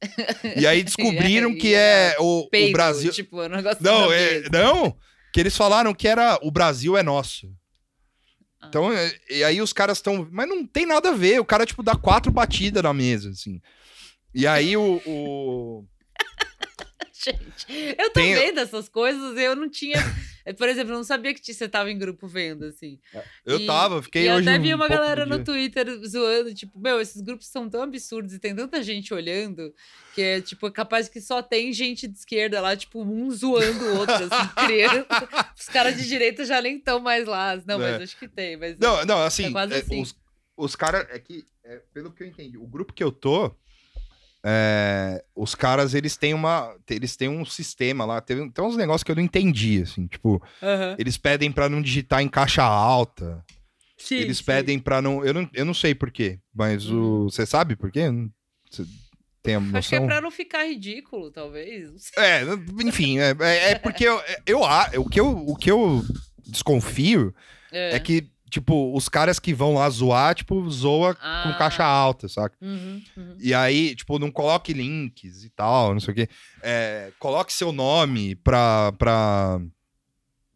E aí descobriram que é o, o Peido, Brasil. Tipo, o negócio Não, é, não, que eles falaram que era o Brasil é nosso. Ah. Então, é, e aí os caras estão. Mas não tem nada a ver. O cara, tipo, dá quatro batidas na mesa, assim. E aí o. o- Gente, eu tô Tem- vendo essas coisas eu não tinha. Por exemplo, eu não sabia que você tava em grupo vendo, assim. Eu E- tava, fiquei e eu hoje. até vi um uma pouco galera no dia. Twitter zoando, tipo, meu, esses grupos são tão absurdos e tem tanta gente olhando que é, tipo, capaz que só tem gente de esquerda lá, tipo, um zoando o outro, assim, criança. Os caras de direita já nem estão mais lá. Não, É. mas acho que tem. Mas Não, não, assim, É quase é, assim. os, os caras. É que, é, pelo que eu entendi, o grupo que eu tô. É, os caras, eles têm uma. Eles têm um sistema lá. Tem, tem uns negócios que eu não entendi, assim. Tipo, Aham. eles pedem pra não digitar em caixa alta. Sim, eles sim. pedem pra não. Eu não, eu não sei por quê, mas o. Você sabe por quê? Você tem a noção? Acho que é pra não ficar ridículo, talvez. É, enfim, é, é- é porque eu, eu, a- o, que eu, o que eu desconfio é. que, tipo, os caras que vão lá zoar, tipo, zoa com Ah. caixa alta, saca? Uhum, uhum. E aí, tipo, não coloque links e tal, não sei o quê. É, coloque seu nome pra, pra,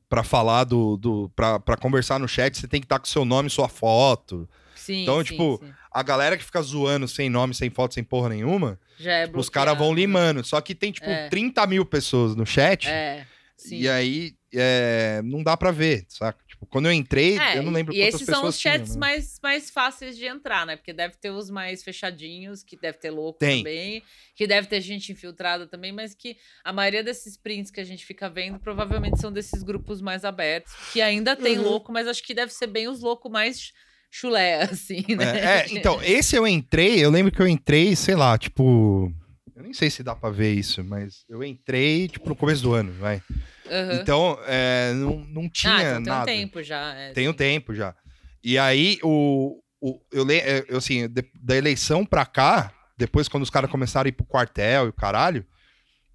pra falar do. do pra, pra conversar no chat, você tem que estar com seu nome sua foto. Sim, Então, sim, tipo, sim. A galera que fica zoando sem nome, sem foto, sem porra nenhuma, é os caras vão limando. Só que tem, tipo, É. 30 mil pessoas no chat. É. E aí, é, não dá pra ver, saca? Tipo, quando eu entrei, É, eu não lembro e quantas esses são pessoas os chats tinham, né? mais, mais fáceis de entrar, né? Porque deve ter os mais fechadinhos, que deve ter louco Tem. também, que deve ter gente infiltrada também, mas que a maioria desses prints que a gente fica vendo provavelmente são desses grupos mais abertos, que ainda tem Uhum. louco, mas acho que deve ser bem os loucos mais chulé, assim, né? É, é, então, esse eu entrei, eu lembro que eu entrei, sei lá, tipo. Eu nem sei se dá pra ver isso, mas eu entrei, tipo, no começo do ano, vai. Aham. Então, é, não, não tinha ah, então tem nada. um tempo já. É, Tem um tempo já. E aí, o, o, eu, é, eu, assim, de- da eleição pra cá, depois quando os caras começaram a ir pro quartel e o caralho,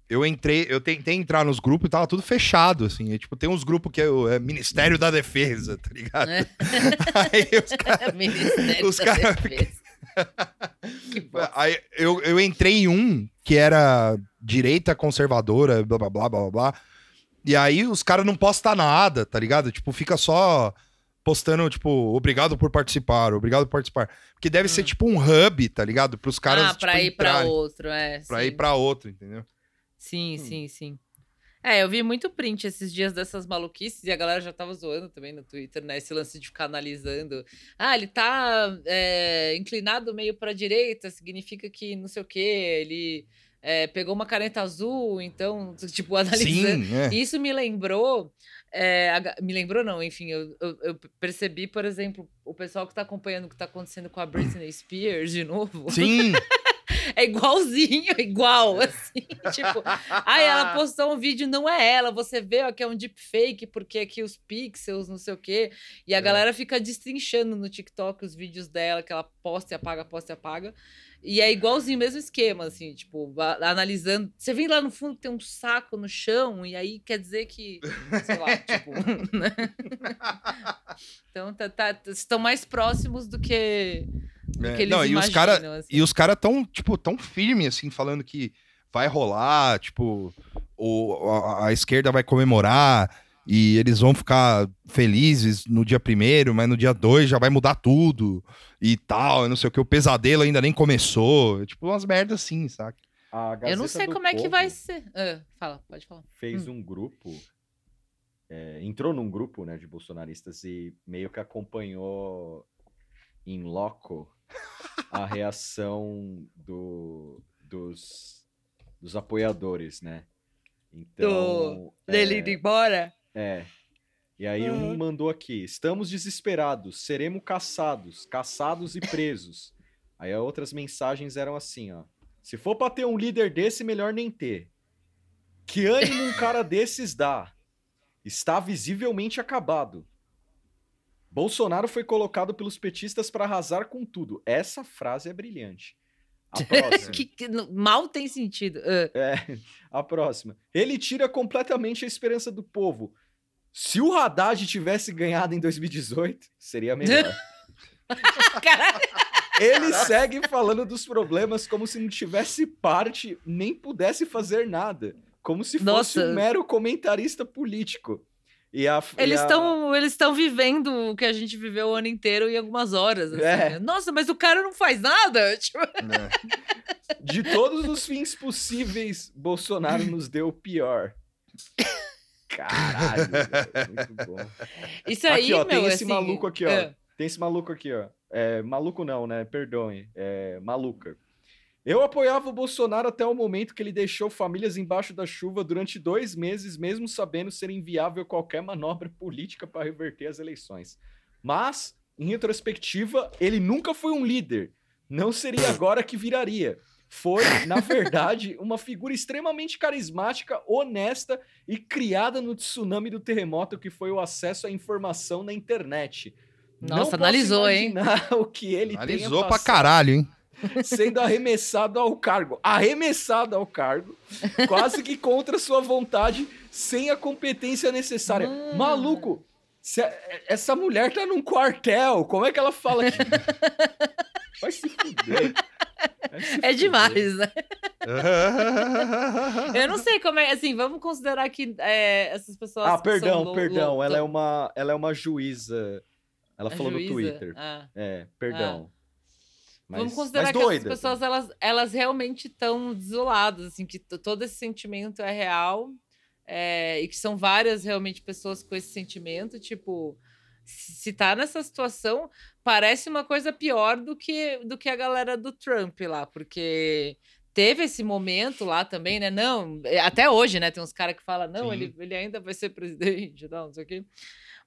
eu entrei, eu tentei entrar nos grupos e tava tudo fechado, assim. E, tipo, tem uns grupos que é o é Ministério da Defesa, tá ligado? É. aí os caras. Ministério Os da cara Defesa. Aí eu, eu entrei em um que era direita conservadora, blá blá blá blá blá. E aí os caras não postam nada, tá ligado? Tipo, fica só postando, tipo, obrigado por participar, obrigado por participar. Porque deve ser Hum. tipo um hub, tá ligado? Pros caras. ah, pra tipo, ir pra entrarem, outro, é. Pra sim. ir pra outro, entendeu? Sim, Hum. sim, sim. É, eu vi muito print esses dias dessas maluquices e a galera já tava zoando também no Twitter, né? Esse lance de ficar analisando. Ah, ele tá é, inclinado meio pra direita, significa que não sei o quê, ele é, pegou uma caneta azul, então, tipo, analisando. Sim, é. Isso me lembrou. é, me lembrou, não, enfim, eu, eu- eu percebi, por exemplo, o pessoal que tá acompanhando o que tá acontecendo com a Britney Spears de novo. Sim, É igualzinho, igual, assim. tipo, ai, ela postou um vídeo, não é ela, você vê ó, que é um deepfake, porque aqui os pixels, não sei o quê. E a É. galera fica destrinchando no TikTok os vídeos dela, que ela posta e apaga, posta e apaga. E é igualzinho, mesmo esquema, assim, tipo, analisando. Você vem lá no fundo, tem um saco no chão, e aí quer dizer que, sei lá, tipo. né? Então, tá, tá- estão mais próximos do que, do É, que eles não, e os imaginam. cara- assim. E os caras tão, tipo, tão firme, assim, falando que vai rolar, tipo, o, a, a esquerda vai comemorar e eles vão ficar felizes no dia primeiro, mas no dia dois já vai mudar tudo e tal, não sei o que. O pesadelo ainda nem começou. Tipo, umas merdas assim, saca? A Eu não sei do como é que Povo vai ser. Ah, fala, pode falar. Fez um grupo, é, entrou num grupo né, de bolsonaristas e meio que acompanhou em loco a reação do, dos, dos apoiadores, né? Então. Dele é, indo embora? É. E aí um Uhum. mandou aqui: estamos desesperados, seremos caçados, caçados e presos. Aí outras mensagens eram assim, ó. Se for pra ter um líder desse, melhor nem ter. Que ânimo um cara desses dá? Está visivelmente acabado. Bolsonaro foi colocado pelos petistas para arrasar com tudo. Essa frase é brilhante. A próxima. que, que mal tem sentido. Ah, É, a próxima. Ele tira completamente a esperança do povo. Se o Haddad tivesse ganhado em 2018, seria melhor. Ele segue falando dos problemas como se não tivesse parte nem pudesse fazer nada. Como se fosse Nossa. um mero comentarista político. E a, Eles a- estão eles estão vivendo o que a gente viveu o ano inteiro em algumas horas. assim, É. né? Nossa, mas o cara não faz nada? Tipo, né? De todos os fins possíveis, Bolsonaro nos deu o pior. Caralho, muito bom. isso aí, Aqui, ó, tem meu, esse assim, maluco aqui, ó. ah, Tem esse maluco aqui, ó. É, maluco não, né? Perdoe. É, maluca. Eu apoiava o Bolsonaro até o momento que ele deixou famílias embaixo da chuva durante dois meses, mesmo sabendo ser inviável qualquer manobra política para reverter as eleições. Mas, em retrospectiva, ele nunca foi um líder. Não seria agora que viraria. Foi, na verdade, uma figura extremamente carismática, honesta e criada no tsunami do terremoto que foi o acesso à informação na internet. Não Nossa, posso analisou, hein? o que ele Analisou tenha pra caralho, hein? sendo arremessado ao cargo. Arremessado ao cargo, quase que contra sua vontade, sem a competência necessária. Mano. Maluco, essa mulher tá num quartel, como é que ela fala que... Vai se fuder. É demais, né? Eu não sei como é, assim, vamos considerar que é, essas pessoas. Ah, perdão, perdão. Ela é uma, ela é uma juíza. Ela a falou juíza? no Twitter. Ah. É, perdão. Mas, Vamos considerar mas que doida. essas pessoas elas, elas realmente estão desoladas, assim, que todo esse sentimento é real é, e que são várias realmente pessoas com esse sentimento. Tipo, se, tá nessa situação, parece uma coisa pior do que, do que a galera do Trump lá, porque teve esse momento lá também, né? Não, é, até hoje, né? Tem uns caras que falam, não, Sim. ele, ele ainda vai ser presidente, não, não sei o quê.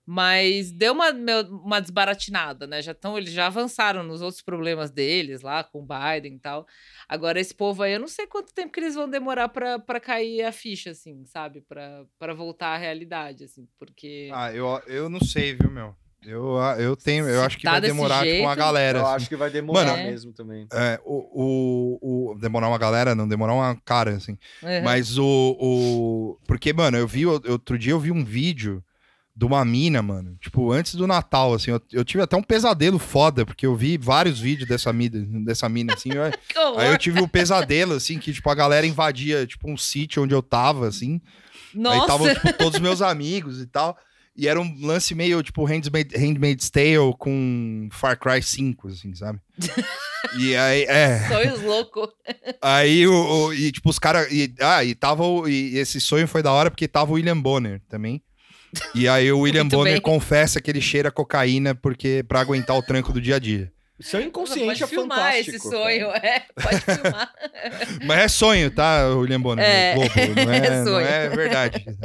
Mas deu uma, uma desbaratinada, né? Já tão, eles já avançaram nos outros problemas deles lá, com o Biden e tal. Agora, esse povo aí, eu não sei quanto tempo que eles vão demorar pra pra cair a ficha, assim, sabe? Pra pra voltar à realidade, assim, porque. Ah, eu, eu não sei, viu, meu? Eu, eu tenho, eu acho que tá vai demorar tipo, uma jeito, galera. Eu assim. acho que vai demorar Mano, mesmo também. É, o, o, o- Demorar uma galera, não, demorar uma cara, assim. Uhum. Mas o, o. Porque, mano, eu vi. Outro dia eu vi um vídeo de uma mina, mano. Tipo, antes do Natal, assim. Eu, eu tive até um pesadelo foda, porque eu vi vários vídeos dessa mina, dessa mina assim. eu- aí eu tive um pesadelo, assim, que, tipo, a galera invadia, tipo, um sítio onde eu tava, assim. Aí Nossa, estavam, tipo, todos os meus amigos e tal. E era um lance meio, tipo, Handmaid, Handmaid's Tale com Far Cry 5, assim, sabe? e aí, é. sonhos loucos. Aí, o, o- e, tipo, os caras... E, ah, e tava... o- E esse sonho foi da hora porque tava o William Bonner também. E aí o William Muito Bonner bem. confessa que ele cheira cocaína porque pra aguentar o tranco do dia a dia. Seu inconsciente pode é filmar fantástico. esse sonho, cara. é, pode filmar. Mas é sonho, tá, William Bonner? É, Globo, não é, é não sonho. é verdade.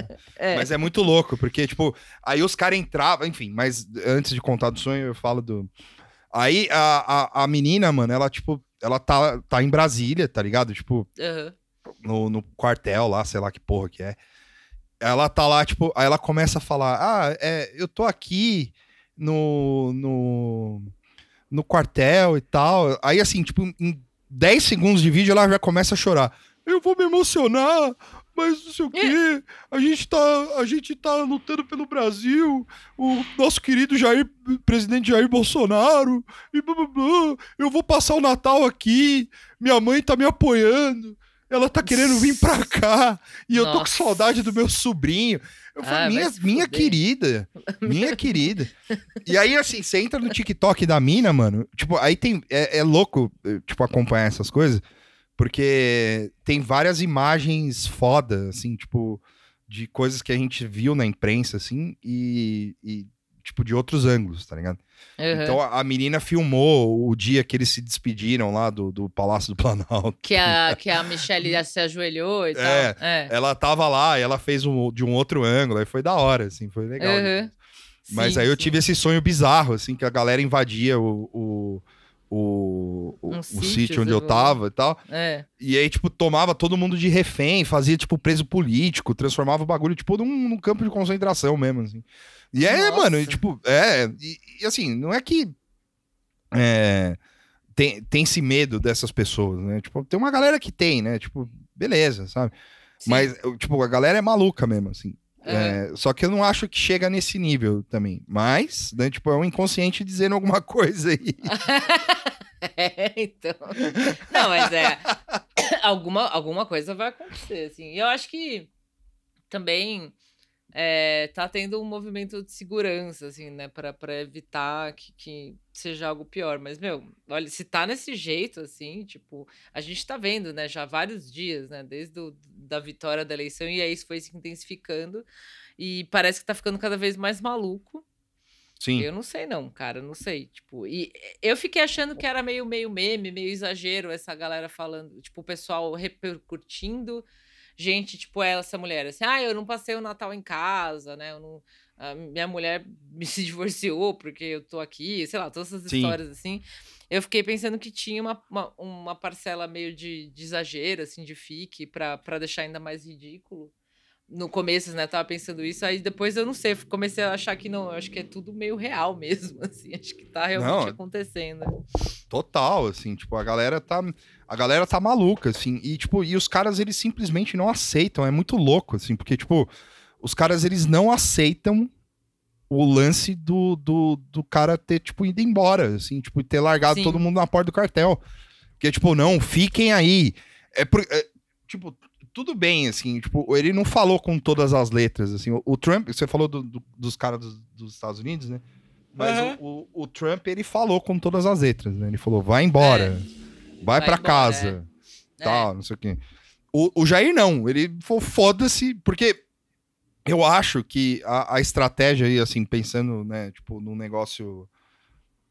É. Mas é muito louco, porque, tipo, aí os caras entravam, enfim, mas antes de contar do sonho, eu falo do. Aí a, a, a menina, mano, ela, tipo, ela tá, tá em Brasília, tá ligado? Tipo, Aham. no, no quartel lá, sei lá que porra que é. Ela tá lá, tipo, aí ela começa a falar: Ah, é, eu tô aqui no, no, no quartel e tal. Aí, assim, tipo, em 10 segundos de vídeo ela já começa a chorar. Eu vou me emocionar, mas não sei o quê. A gente tá, a gente tá lutando pelo Brasil. O nosso querido Jair, presidente Jair Bolsonaro. E blá, blá, blá. Eu vou passar o Natal aqui. Minha mãe tá me apoiando. Ela tá querendo vir pra cá. E eu tô com Nossa. saudade do meu sobrinho. Eu Ah, falei, vai minha, minha querida. Minha querida. E aí, assim, você entra no TikTok da mina, mano. Tipo, aí tem. É, é louco, eh, tipo, acompanhar essas coisas. Porque tem várias imagens foda, assim, tipo, de coisas que a gente viu na imprensa, assim, e, e, tipo, de outros ângulos, tá ligado? Aham. Então a, a menina filmou o dia que eles se despediram lá do, do Palácio do Planalto. Que a, que a Michelle se ajoelhou e tal. É. É. Ela tava lá e ela fez um, de um outro ângulo, aí foi da hora, assim, foi legal. Uhum. Mas Sim, aí eu sim. tive esse sonho bizarro, assim, que a galera invadia o, o, o, o, Um o sítio, sítio onde eu tava e tal. É. E aí, tipo, tomava todo mundo de refém, fazia, tipo, preso político, transformava o bagulho, tipo, num, num campo de concentração mesmo, assim. E é, Nossa. mano, e, tipo, é. E, e, assim, não é que. É, tem, tem esse medo dessas pessoas, né? Tipo, tem uma galera que tem, né? Tipo, beleza, sabe? Sim. Mas, tipo, a galera é maluca mesmo, assim. Aham. É, só que eu não acho que chega nesse nível também. Mas, né, tipo, é um inconsciente dizendo alguma coisa aí. É, então. Não, mas é. alguma, alguma coisa vai acontecer, assim. E eu acho que também é, tá tendo um movimento de segurança, assim, né? Pra, pra evitar que, que seja algo pior. Mas, meu, olha, se tá nesse jeito, assim, tipo, a gente tá vendo, né? Já vários dias, né? Desde o, da vitória da eleição, e aí isso foi se intensificando. E parece que tá ficando cada vez mais maluco. Sim. Eu não sei não, cara, não sei, tipo, e eu fiquei achando que era meio meio meme, meio exagero essa galera falando, tipo, o pessoal repercutindo, gente, tipo, essa mulher, assim, ah, eu não passei o Natal em casa, né, eu não, minha mulher me se divorciou porque eu tô aqui, sei lá, todas essas Sim. histórias assim. Eu fiquei pensando que tinha uma, uma, uma parcela meio de, de exagero, assim, de fique, pra deixar ainda mais ridículo no começo, né, tava pensando isso, aí depois eu não sei, comecei a achar que não, acho que é tudo meio real mesmo, assim, acho que tá realmente Não, acontecendo. Total, assim, tipo, a galera tá. A galera tá maluca, assim. E, tipo, e os caras, eles simplesmente não aceitam. É muito louco, assim, porque, tipo, os caras, eles não aceitam o lance do, do, do cara ter, tipo, ido embora, assim, tipo, ter largado Sim. todo mundo na porta do cartel. Que, tipo, não, fiquem aí. É, por, é, tipo, tudo bem, assim, tipo, ele não falou com todas as letras, assim. O, o Trump, você falou do- do- dos caras dos, dos Estados Unidos, né? Mas Aham. o, o, o Trump, ele falou com todas as letras, né? Ele falou, vai embora, vai, Vai pra embora, casa, É. tal, não sei o quê. O, o Jair não, ele falou, foda-se, porque eu acho que a, a estratégia aí, assim, pensando, né, tipo, num negócio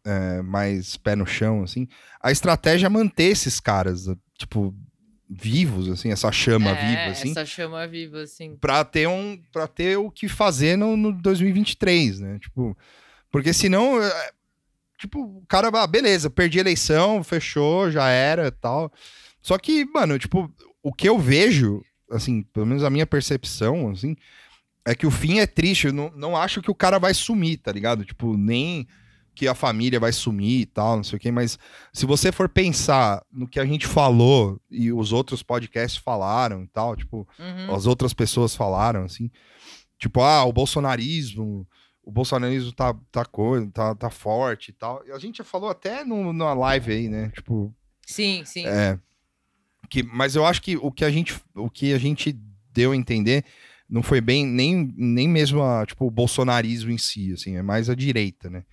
é, mais pé no chão, assim, a estratégia é manter esses caras, tipo, vivos, assim, essa chama É, viva, assim, Essa chama viva, assim. pra ter um para ter o que fazer no, no 2023, né? Tipo, porque senão é, tipo, o cara, ah, beleza, perdi a eleição, fechou, já era, tal. Só que, mano, tipo, o que eu vejo, assim, pelo menos a minha percepção, assim, é que o fim é triste, eu não, não acho que o cara vai sumir, tá ligado? Tipo, nem que a família vai sumir e tal, não sei o quê, mas se você for pensar no que a gente falou e os outros podcasts falaram e tal, tipo, Uhum. as outras pessoas falaram, assim. Tipo, ah, o bolsonarismo, o bolsonarismo tá, tá, coisa, tá, tá forte e tal. E a gente já falou até no, na live aí, né? Tipo, Sim, sim. é. Que, mas eu acho que o que a gente, o que a gente deu a entender não foi bem nem, nem mesmo a, tipo, o bolsonarismo em si, assim, é mais a direita, né?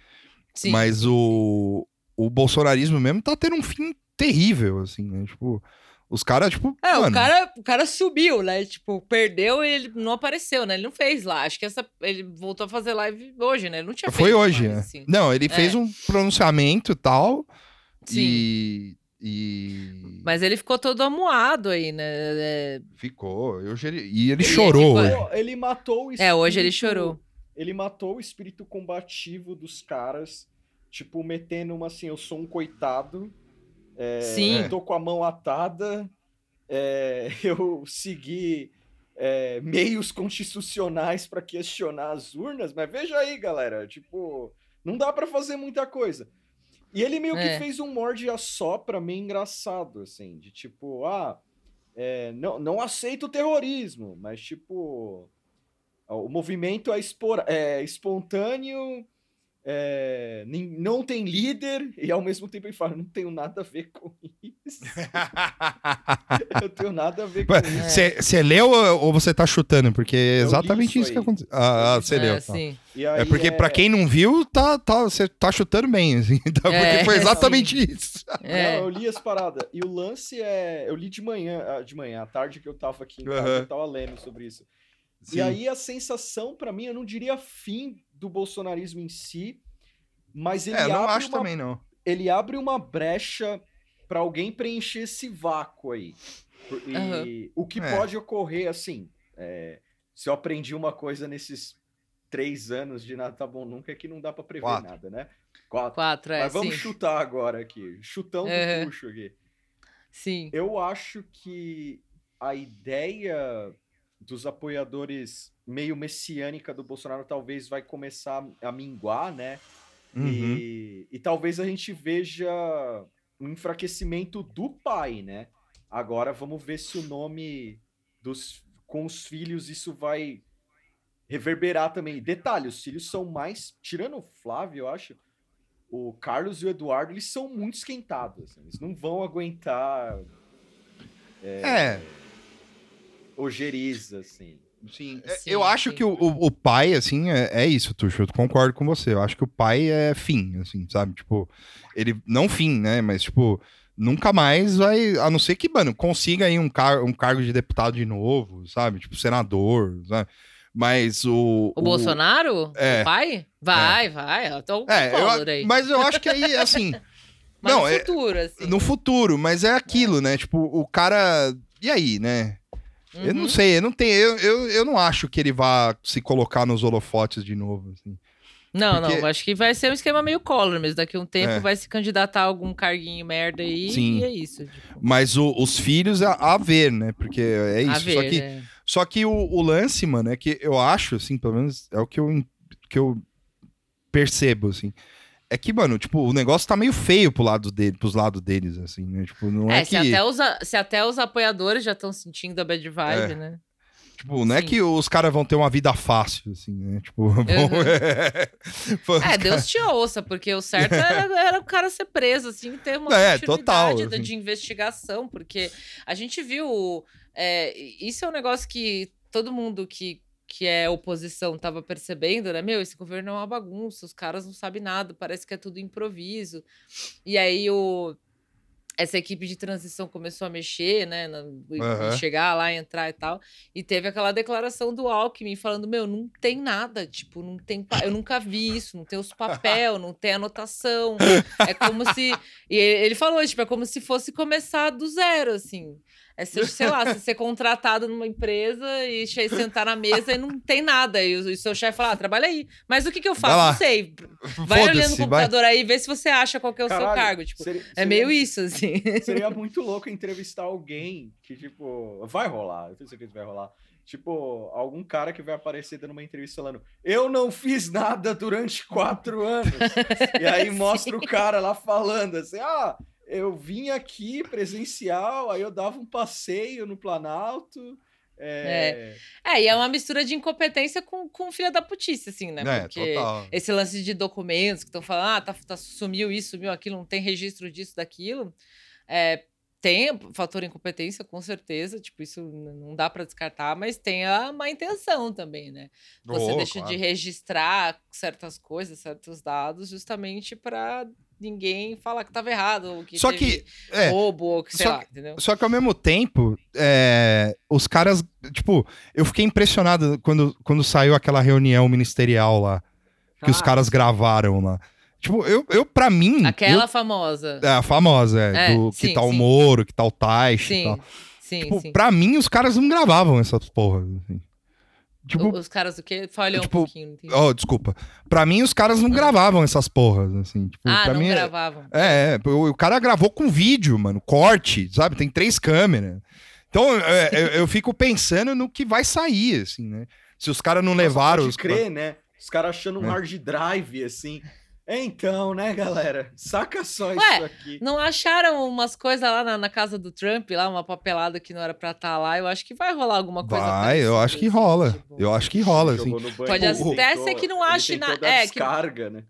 Sim. Mas o, o bolsonarismo mesmo tá tendo um fim terrível, assim, né? Tipo, os caras, tipo, É, mano, o cara, o cara subiu, né? Tipo, perdeu e ele não apareceu, né? Ele não fez lá. Acho que essa, ele voltou a fazer live hoje, né? Ele não tinha Foi feito hoje, mais, é. assim. Não, ele fez É. um pronunciamento e tal. Sim. E. E. Mas ele ficou todo amuado aí, né? É, Ficou. Eu, e ele Ele chorou. ficou- ele matou o É, hoje ele espírito- chorou. Ele matou o espírito combativo dos caras, tipo, metendo uma assim, eu sou um coitado, é, Sim. eu tô com a mão atada, é, eu segui é, meios constitucionais pra questionar as urnas, mas veja aí, galera, tipo, não dá pra fazer muita coisa. E ele meio É. que fez um morde a sopra meio engraçado, assim, de tipo, ah, é, não, não aceito o terrorismo, mas tipo, o movimento é, espora- é espontâneo, é, nin- não tem líder, e ao mesmo tempo ele fala, não tenho nada a ver com isso. Eu tenho nada a ver com isso. Você leu ou você tá chutando? Porque é exatamente isso isso que aconteceu. Ah, ah, você é, leu. tá. É porque, pra quem não viu, tá, tá, você tá chutando bem. Assim, tá? É, porque foi exatamente isso. É. Não, eu li as paradas. E o lance é. Eu li de manhã, ah, de manhã, à tarde que eu tava aqui em casa, Aham. eu tava lendo sobre isso. Sim. E aí a sensação, pra mim, eu não diria fim do bolsonarismo em si, mas ele é, não abre acho uma também, não. ele abre uma brecha pra alguém preencher esse vácuo aí. E Aham. o que É. pode ocorrer, assim, é, se eu aprendi uma coisa nesses três anos de nada tá bom nunca, é que não dá pra prever Quatro. nada, né? Quatro. Quatro, é, Mas vamos sim. chutar agora aqui. Chutão do Aham. puxo aqui. Sim. Eu acho que a ideia dos apoiadores meio messiânica do Bolsonaro talvez vai começar a minguar, né? Uhum. E, e talvez a gente veja um enfraquecimento do pai, né? Agora vamos ver se o nome dos com os filhos isso vai reverberar também. Detalhe, os filhos são mais, tirando o Flávio, eu acho, o Carlos e o Eduardo, eles são muito esquentados. assim, eles não vão aguentar É, ojeriza, assim. sim. Sim, eu acho sim. que o, o, o pai, assim, é, é isso, Tuxo. Eu concordo com você. Eu acho que o pai é fim, assim, sabe? Tipo, ele. Não fim, né? Mas, tipo, nunca mais vai. A não ser que, mano, consiga aí um, car um cargo de deputado de novo, sabe? Tipo, senador, sabe? Mas o. O, Bolsonaro? É. O pai? Vai, vai. Eu tô com É, o eu, aí. mas eu acho que aí, assim. Não, no é- futuro, assim. no futuro, mas é aquilo, né? Tipo, o cara. E aí, né? Eu não Uhum. sei, eu não tenho. Eu, eu, eu não acho que ele vá se colocar nos holofotes de novo. Assim. Não, Porque- não, acho que vai ser um esquema meio Collor mesmo. Daqui a um tempo É. vai se candidatar a algum carguinho merda aí Sim. e é isso. Tipo, Mas o- os filhos a, a ver, né? Porque é isso. a ver, só que, é. só que o, o lance, mano, é que eu acho, assim, pelo menos é o que eu, que eu percebo, assim. É que, mano, tipo, o negócio tá meio feio pro lado dele, pros lados deles, assim, né? Tipo, não é, É, que. se, até os, se até os apoiadores já estão sentindo a bad vibe, É. né? Tipo, não é Sim. que os caras vão ter uma vida fácil, assim, né? Tipo, vão- Pô, os É, Deus te ouça, porque o certo era, era o cara ser preso, assim, e ter uma É, total, assim. de investigação, porque a gente viu. é, isso é um negócio que todo mundo que, que é oposição tava percebendo, né? Meu, esse governo é uma bagunça, os caras não sabem nada, parece que é tudo improviso. E aí o. Essa equipe de transição começou a mexer, né? na- Aham. chegar lá, entrar e tal. E teve aquela declaração do Alckmin falando: Meu, não tem nada, tipo, não tem. Eu nunca vi isso, não tem os papel, não tem anotação. É como se. E ele falou: Tipo, é como se fosse começar do zero, assim. É, ser, sei lá, você ser contratado numa empresa e sentar na mesa e não tem nada. E o, e o seu chefe fala: ah, trabalha aí. Mas o que, que eu faço? Não sei. Vai olhando no Foda-se, vai. computador aí e vê se você acha qual que é o seu Caralho, cargo. Tipo, seria- é seria- meio isso, assim. Seria muito louco entrevistar alguém que, tipo, vai rolar, eu tenho certeza que vai rolar. Tipo, algum cara que vai aparecer dando uma entrevista falando: Eu não fiz nada durante quatro anos. e aí mostra o cara lá falando assim: Ah, eu vim aqui presencial, aí eu dava um passeio no Planalto. É, É, e é uma mistura de incompetência com, com filha da putice, assim, né? É, Porque total. esse lance de documentos que estão falando, ah, tá, tá- sumiu isso, sumiu aquilo, não tem registro disso, daquilo. É, tem fator incompetência, com certeza, tipo, isso não dá para descartar, mas tem a má intenção também, né? Você Oh, deixa claro. de registrar certas coisas, certos dados, justamente para ninguém falar que estava errado, ou que Só que, é, roubo, ou que sei só lá, entendeu? Só que ao mesmo tempo, é, os caras, tipo, eu fiquei impressionado quando, quando saiu aquela reunião ministerial lá, que os Ah, caras gravaram lá. Tipo, eu, eu pra mim. Aquela famosa. eu- é, a famosa, é, É, do que sim, tá o. Moro, que tá o Taish e Sim, tal. sim, Tipo, sim. pra mim, os caras não gravavam essas porras. assim. Tipo, Os caras do quê? Falhou tipo, um pouquinho. entendi. oh, desculpa. Pra mim, os caras não gravavam essas porras, assim. Tipo, ah, pra não mim, é- gravavam. É, é, o, o cara gravou com vídeo, mano, corte, sabe? Tem três câmeras. Então, é, eu, eu fico pensando no que vai sair, assim, né? Se os caras não Nossa, levaram pode os. crer, né? Os caras achando um É. hard drive, assim. Então, né, galera? Saca só Ué, isso aqui. Não acharam umas coisas lá na, na casa do Trump, lá, uma papelada que não era pra estar lá? Eu acho que vai rolar alguma coisa Vai, eu parecida, acho que rola. tipo. Eu acho que rola, assim. Banho, Pode até ser que não ache na- é, que- descarga, né?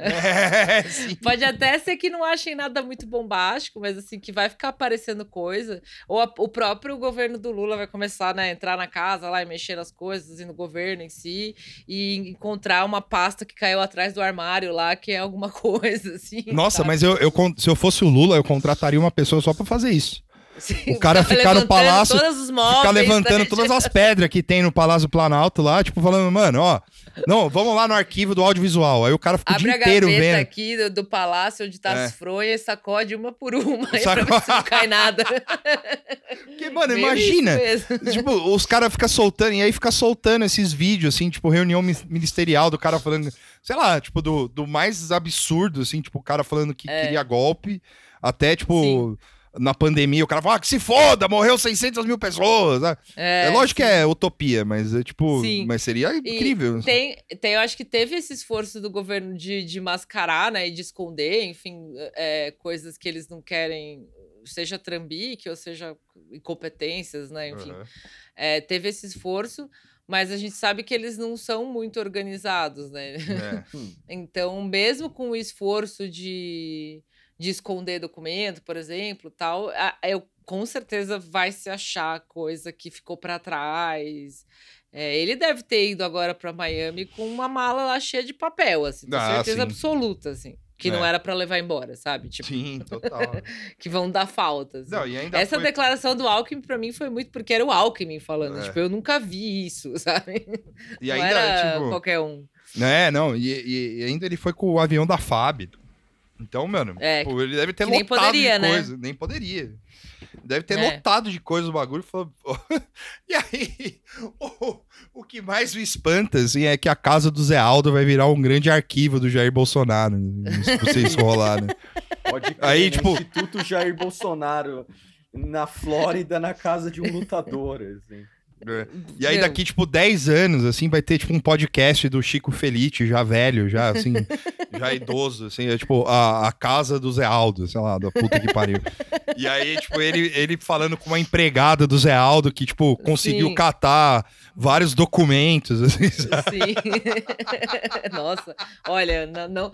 É. Pode até ser que não achem nada muito bombástico, mas assim, que vai ficar aparecendo coisa. Ou a- o próprio governo do Lula vai começar né, a entrar na casa lá e mexer nas coisas, e no governo em si, e encontrar uma pasta que caiu atrás do armário lá, que é alguma coisa, assim. Nossa, sabe? mas eu, eu se eu fosse o Lula, eu contrataria uma pessoa só pra fazer isso. Sim, o cara ficar no palácio, móveis, Ficar levantando né? todas as pedras que tem no Palácio Planalto lá, tipo, falando, mano, ó, não, vamos lá no arquivo do audiovisual. Aí o cara fica o Abre dia a inteiro gaveta vendo. aqui do, do palácio onde tá É. as fronhas, sacode uma por uma aí Saco- pra ver se não cai nada. Porque, mano, Meio imagina. tipo, os caras ficam soltando, e aí fica soltando esses vídeos, assim, tipo, reunião mi- ministerial do cara falando, sei lá, tipo, do, do mais absurdo, assim, tipo, o cara falando que É. queria golpe, até, tipo, Sim. Na pandemia, o cara fala, ah, que se foda, morreu 600 mil pessoas. né? É, lógico que é utopia, mas é tipo, Sim. mas seria incrível. assim. Tem, tem, eu acho que teve esse esforço do governo de, de mascarar, né, e de esconder, enfim, é, coisas que eles não querem, seja trambique ou seja incompetências, né, enfim. Aham. É, teve esse esforço, mas a gente sabe que eles não são muito organizados, né? É. Então, mesmo com o esforço de, de esconder documento, por exemplo, tal, eu com certeza vai se achar coisa que ficou para trás. É, ele deve ter ido agora para Miami com uma mala lá cheia de papel, assim, tenho Ah, certeza sim. absoluta, assim, que não É. era para levar embora, sabe? Tipo, Sim, total. que vão dar faltas. Não, e ainda Essa foi- declaração do Alckmin pra mim foi muito porque era o Alckmin falando. É. Tipo, eu nunca vi isso, sabe? E não ainda, era tipo, qualquer um. É, não, e- e ainda ele foi com o avião da FAB. Então, mano, É, pô, ele deve ter lotado poderia, de né? coisa. Nem poderia. Deve ter É. lotado de coisa o bagulho. Falou... e aí, o, o que mais me espanta, assim, é que a casa do Zé Aldo vai virar um grande arquivo do Jair Bolsonaro. Se vocês rolar, né? Pode crer, Aí, né? tipo- Instituto Jair Bolsonaro na Flórida, na casa de um lutador, assim. E aí, daqui, tipo, 10 anos, assim, vai ter, tipo, um podcast do Chico Felite, já velho, já, assim, já idoso, assim, é, tipo, a, a casa do Zé Aldo, sei lá, da puta que pariu. E aí, tipo, ele, ele falando com uma empregada do Zé Aldo que, tipo, conseguiu Sim. catar vários documentos, assim, sabe? Sim. Nossa, olha, não, não-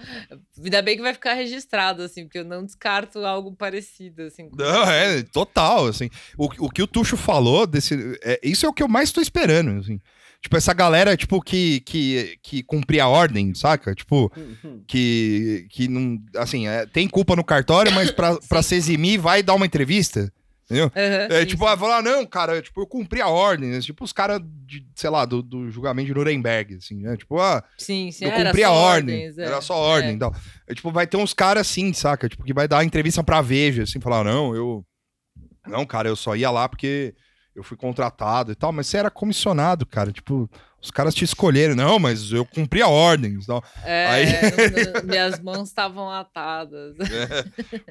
Ainda bem que vai ficar registrado, assim, porque eu não descarto algo parecido, assim. Não, é, total, assim. O, o que o Tuxo falou desse... é, isso é o que eu mais tô esperando, assim. Tipo, essa galera, tipo, que, que, que cumpria a ordem, saca? Tipo, Uhum. que, que não. Assim, é, tem culpa no cartório, mas pra, pra se eximir, vai dar uma entrevista. Entendeu? Aham, É, sim, tipo, sim. falar, não, cara, tipo, eu cumpri a ordem. né? Tipo, os caras, de, sei lá, do, do julgamento de Nuremberg, assim, né? Tipo, ah, Sim, sim, eu cumpri a ordem. ordens, é. Era só ordem É. e tal. É, tipo, vai ter uns caras assim, saca? Tipo, que vai dar entrevista pra Veja, assim, falar, não, eu. Não, cara, eu só ia lá porque eu fui contratado e tal, mas você era comissionado, cara. Tipo, os caras te escolheram. Não, mas eu cumpri a ordem e tal. É, Aí- minhas mãos estavam atadas.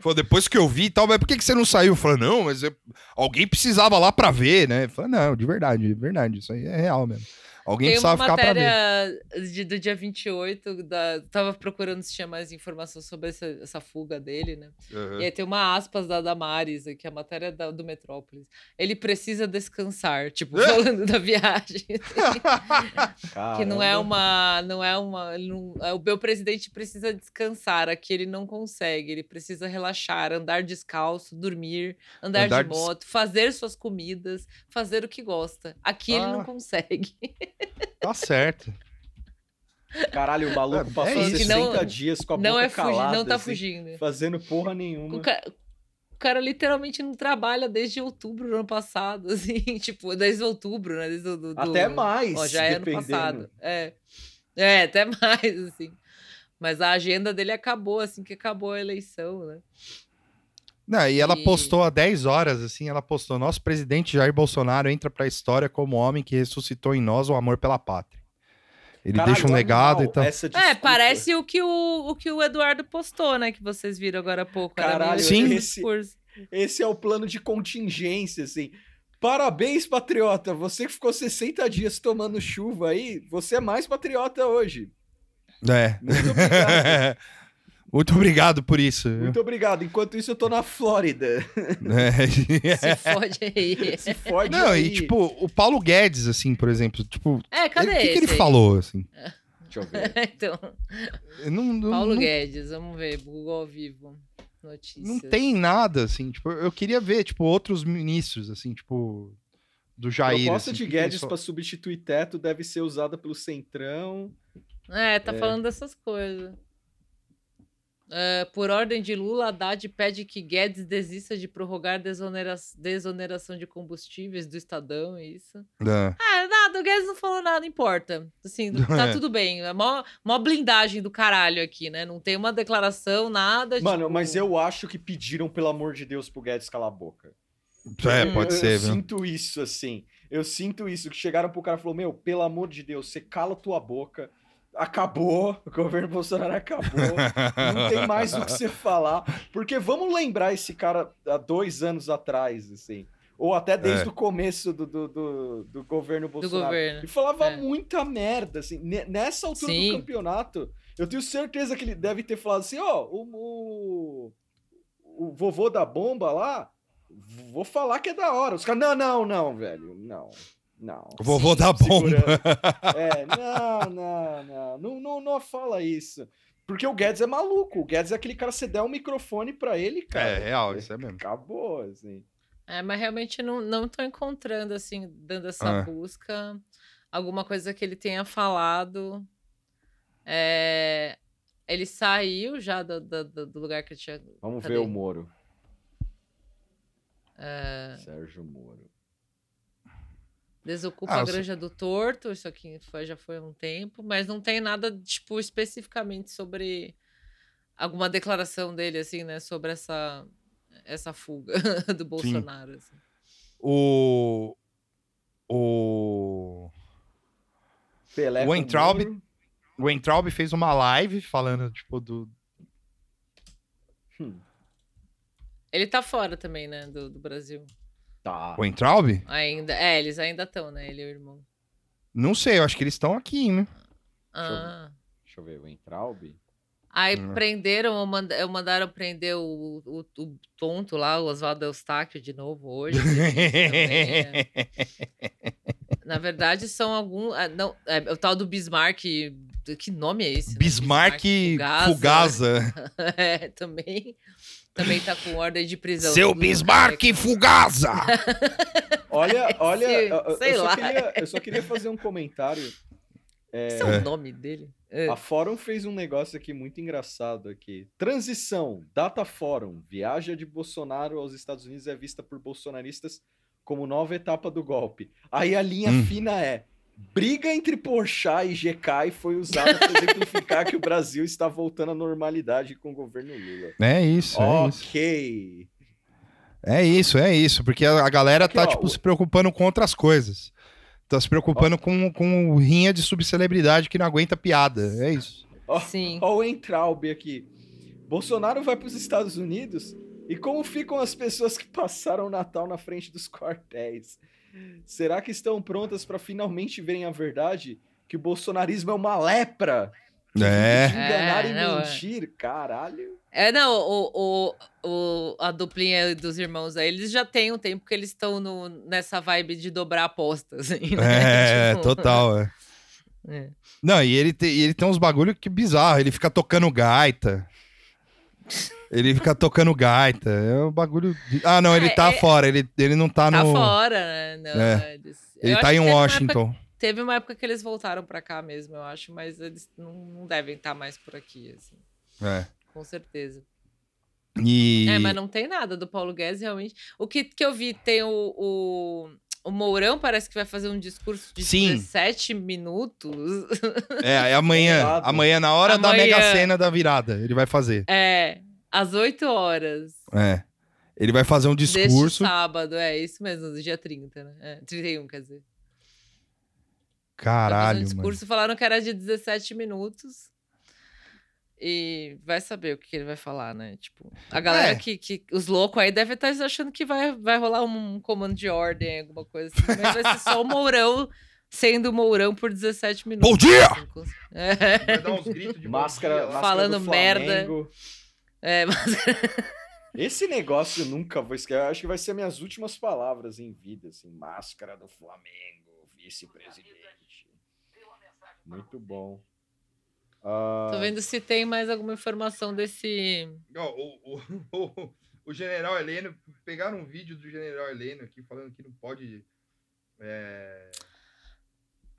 Falou, depois que eu vi e tal, mas por que, que você não saiu? Falei, não, mas eu- alguém precisava lá pra ver, né? Falei, não, de verdade, de verdade, isso aí é real mesmo. Alguém Tem precisava ficar pra ver. matéria do dia 28, da, tava procurando se tinha mais informação sobre essa, essa fuga dele, né? Uhum. E aí tem uma aspas da Damares, que é a matéria da- do Metrópolis. Ele precisa descansar, tipo, falando da viagem. que não é uma. Não é uma. não- é, o meu presidente precisa descansar. Aqui ele não consegue. Ele precisa relaxar, andar descalço, dormir, andar, Andar de des- moto, fazer suas comidas, fazer o que gosta. Aqui ele não Ah. consegue. Tá certo. Caralho, o maluco É, passou é isso. 60 Não- dias com a não boca é fugir, calada, não tá assim, fugindo. Fazendo porra nenhuma. O cara, o cara literalmente não trabalha desde outubro do ano passado, assim, tipo, desde outubro, né? Desde o, do, do- Até mais, Ó, já é ano dependendo. passado. É. É, até mais, assim. Mas a agenda dele acabou assim que acabou a eleição, né? Não, e ela E- postou há 10 horas, assim, ela postou, nosso presidente Jair Bolsonaro entra pra história como homem que ressuscitou em nós o amor pela pátria. Ele Caralho, deixa um legado e tal. essa É, parece o que o, o que o Eduardo postou, né? Que vocês viram agora há pouco. Caralho, esse Sim. discurso. Esse é o plano de contingência, assim. Parabéns, patriota. Você que ficou 60 dias tomando chuva aí, você é mais patriota hoje. É. Muito obrigado. Muito obrigado por isso. Muito obrigado. Enquanto isso, eu tô na Flórida. É. Se fode aí. Se fode Não, aí. e tipo, o Paulo Guedes, assim, por exemplo, tipo, É, cadê o que, que ele aí? falou, assim? Deixa eu ver. então, Eu Não, não, Paulo não, Guedes, vamos ver, Google ao vivo. Notícias. não tem nada, assim, tipo, eu queria ver, tipo, outros ministros, assim, tipo, do Jair. Proposta assim, de Guedes só- para substituir teto deve ser usada pelo Centrão. É, tá É. falando dessas coisas. É, por ordem de Lula, Haddad pede que Guedes desista de prorrogar desonera- desoneração de combustíveis do Estadão, é isso. É. Ah, nada, o Guedes não falou nada, importa. Assim, tá É. tudo bem. É mó, mó blindagem do caralho aqui, né? Não tem uma declaração, nada. Mano, tipo- mas eu acho que pediram, pelo amor de Deus, pro Guedes calar a boca. É, pode eu, ser, eu viu? sinto isso, assim. Eu sinto isso. Que chegaram pro cara e falou: Meu, pelo amor de Deus, você cala tua boca. Acabou, o governo Bolsonaro acabou, não tem mais o que você falar, porque vamos lembrar esse cara há dois anos atrás, assim, ou até desde É. o começo do, do, do, do governo Bolsonaro. governo, E falava é. muita merda, assim, ne- nessa altura Sim. do campeonato, eu tenho certeza que ele deve ter falado assim, ó, o, o, o vovô da bomba lá, vou falar que é da hora. Os caras, não, não, não, velho, não, não. O vovô da bomba. Segurando. É, não, não, não, não, não, não fala isso. Porque o Guedes é maluco. O Guedes é aquele cara, você der um microfone pra ele, cara. É real, isso é mesmo. Acabou, assim. É, mas realmente não, não tô encontrando, assim, dando essa Ah. busca, alguma coisa que ele tenha falado. É, ele saiu já do, do, do- lugar que ele tinha. Vamos Cadê? ver o Moro. É, Sérgio Moro. Desocupa Ah, a eu sei- granja do torto, isso aqui foi, já foi há um tempo, mas não tem nada, tipo, especificamente sobre alguma declaração dele, assim, né, sobre essa, essa fuga do Bolsonaro. assim. O. O. Pelé O Moro. O Entraub fez uma live falando, tipo, do. Hum, Ele tá fora também, né, do, do Brasil. Tá. O Entraub? Ainda. É, eles ainda estão, né? Ele e o irmão. Não sei, eu acho que eles estão aqui, né? Ah. Deixa eu ver, o Entraub. Aí Hum. prenderam, ou manda- ou mandaram prender o, o, o tonto lá, o Oswaldo Eustáquio, de novo hoje. também, é. Na verdade, são algum. ah, Não, é, o tal do Bismarck. Que nome é esse? né? Bismarck Fugaza. é, também. Também tá com ordem de prisão. Seu Bismarck Fugaza! Olha, olha, Sim, eu, sei eu só lá. queria, eu só queria fazer um comentário. Esse é, É. o nome dele? É. A Fórum fez um negócio aqui muito engraçado aqui. Transição, data Fórum. Viagem de Bolsonaro aos Estados Unidos é vista por bolsonaristas como nova etapa do golpe. Aí a linha Hum. fina é: briga entre Porchat e GK foi usada para exemplificar que o Brasil está voltando à normalidade com o governo Lula. É isso, é isso. ok. É isso, é isso. Porque a, galera Aqui, tá, ó, tipo, o- se preocupando com outras coisas. Tá se preocupando com, com rinha de subcelebridade que não aguenta piada. É isso. Ó, Sim. ó o Entraub aqui. Bolsonaro vai para os Estados Unidos e como ficam as pessoas que passaram o Natal na frente dos quartéis? Será que estão prontas para finalmente verem a verdade? Que o bolsonarismo é uma lepra? É. de enganar É, e não, é. mentir? Caralho. É, não, o, o, o, a duplinha dos irmãos aí, eles já têm um tempo que eles estão nessa vibe de dobrar apostas. Assim, né? É, Tipo, total. é. é. Não, e ele, tem, e ele tem uns bagulho que bizarro. Ele fica tocando gaita. Ele fica tocando gaita. É um bagulho. de- Ah, não, ele É, tá é- fora. Ele, ele não tá, Tá no. fora, né? Não, É. eles- Ele eu tá em teve uma Washington. época- teve uma época que eles voltaram pra cá mesmo, eu acho, mas eles não, não devem estar mais por aqui, assim, É. com certeza. E. É, mas não tem nada do Paulo Guedes, realmente. O que, que eu vi, tem o, o, o Mourão, parece que vai fazer um discurso de Sim. 17 minutos. É, é amanhã. Amanhã, na hora da Amanhã. Mega Sena da virada, ele vai fazer. É, às 8 horas. É. Ele vai fazer um Deste discurso. sábado, é isso mesmo, do dia 30, né? É, 31, quer dizer. Caralho, um mano. discurso, falaram que era de 17 minutos. E vai saber o que que ele vai falar, né? Tipo, a galera É. que, que. Os loucos aí devem estar achando que vai, vai rolar um comando de ordem, alguma coisa assim. Mas vai ser só o Mourão sendo o Mourão por 17 minutos. Bom dia! assim, com- É, Vai dar uns gritos de Máscara, máscara Falando do merda. Flamengo. é, mas Esse negócio eu nunca vou esquecer. Eu acho que vai ser minhas últimas palavras em vida, assim. Máscara do Flamengo, vice-presidente. Muito bom. Ah, tô vendo se tem mais alguma informação desse. Ó, o, o, o, o general Heleno, pegaram um vídeo do general Heleno aqui falando que não pode. é,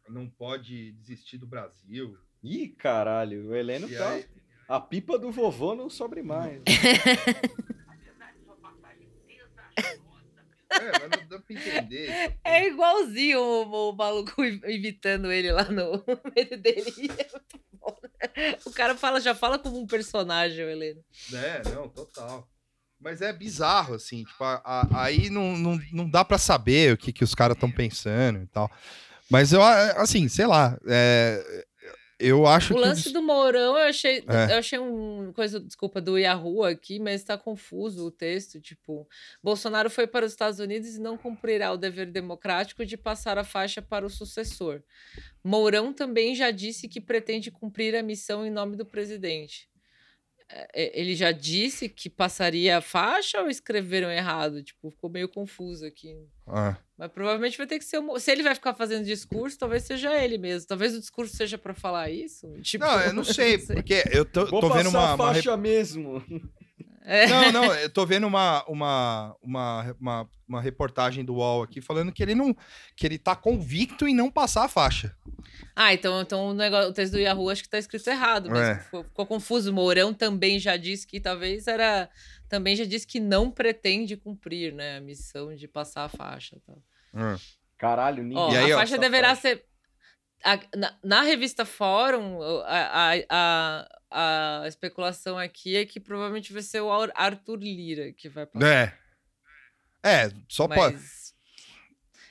não pode desistir do Brasil. Ih, caralho, o Heleno E tá. aí- A pipa do vovô não sobre mais. É, mas não dá pra entender. É igualzinho o, o maluco imitando ele lá no meio dele. É muito bom. O cara fala, já fala como um personagem, o Heleno. É, não, total. Mas é bizarro, assim, tipo, a- a- aí não, não, não dá pra saber o que, que os caras estão pensando e tal. Mas eu, assim, sei lá, é, eu acho O que. lance do Mourão, eu achei, É. eu achei um coisa, desculpa, do Yahoo aqui, mas tá confuso o texto. Tipo, Bolsonaro foi para os Estados Unidos e não cumprirá o dever democrático de passar a faixa para o sucessor. Mourão também já disse que pretende cumprir a missão em nome do presidente. É, é, Ele já disse que passaria a faixa ou escreveram errado? Tipo, ficou meio confuso aqui. Ah, Mas provavelmente vai ter que ser. o Mo- Se ele vai ficar fazendo discurso, talvez seja ele mesmo. Talvez o discurso seja pra falar isso. Tipo, Não, eu não sei, porque eu tô, Vou tô vendo uma. a uma faixa mesmo. É. Não, não, eu tô vendo uma, uma, uma, uma, uma reportagem do UOL aqui falando que ele não. que ele tá convicto em não passar a faixa. Ah, então, então o, negócio, o texto do Yahoo acho que tá escrito errado mesmo. É. Ficou, ficou confuso. Mourão também já disse que talvez era. Também já disse que não pretende cumprir, né? A missão de passar a faixa. Tal. Hum. Caralho, ninguém. Ó, E aí, a ó, faixa essa deverá faixa. ser. a- na, na revista Fórum, o- a, a, a, a especulação aqui é que provavelmente vai ser o Ar- Arthur Lira que vai passar. É. É, só pode. Mas...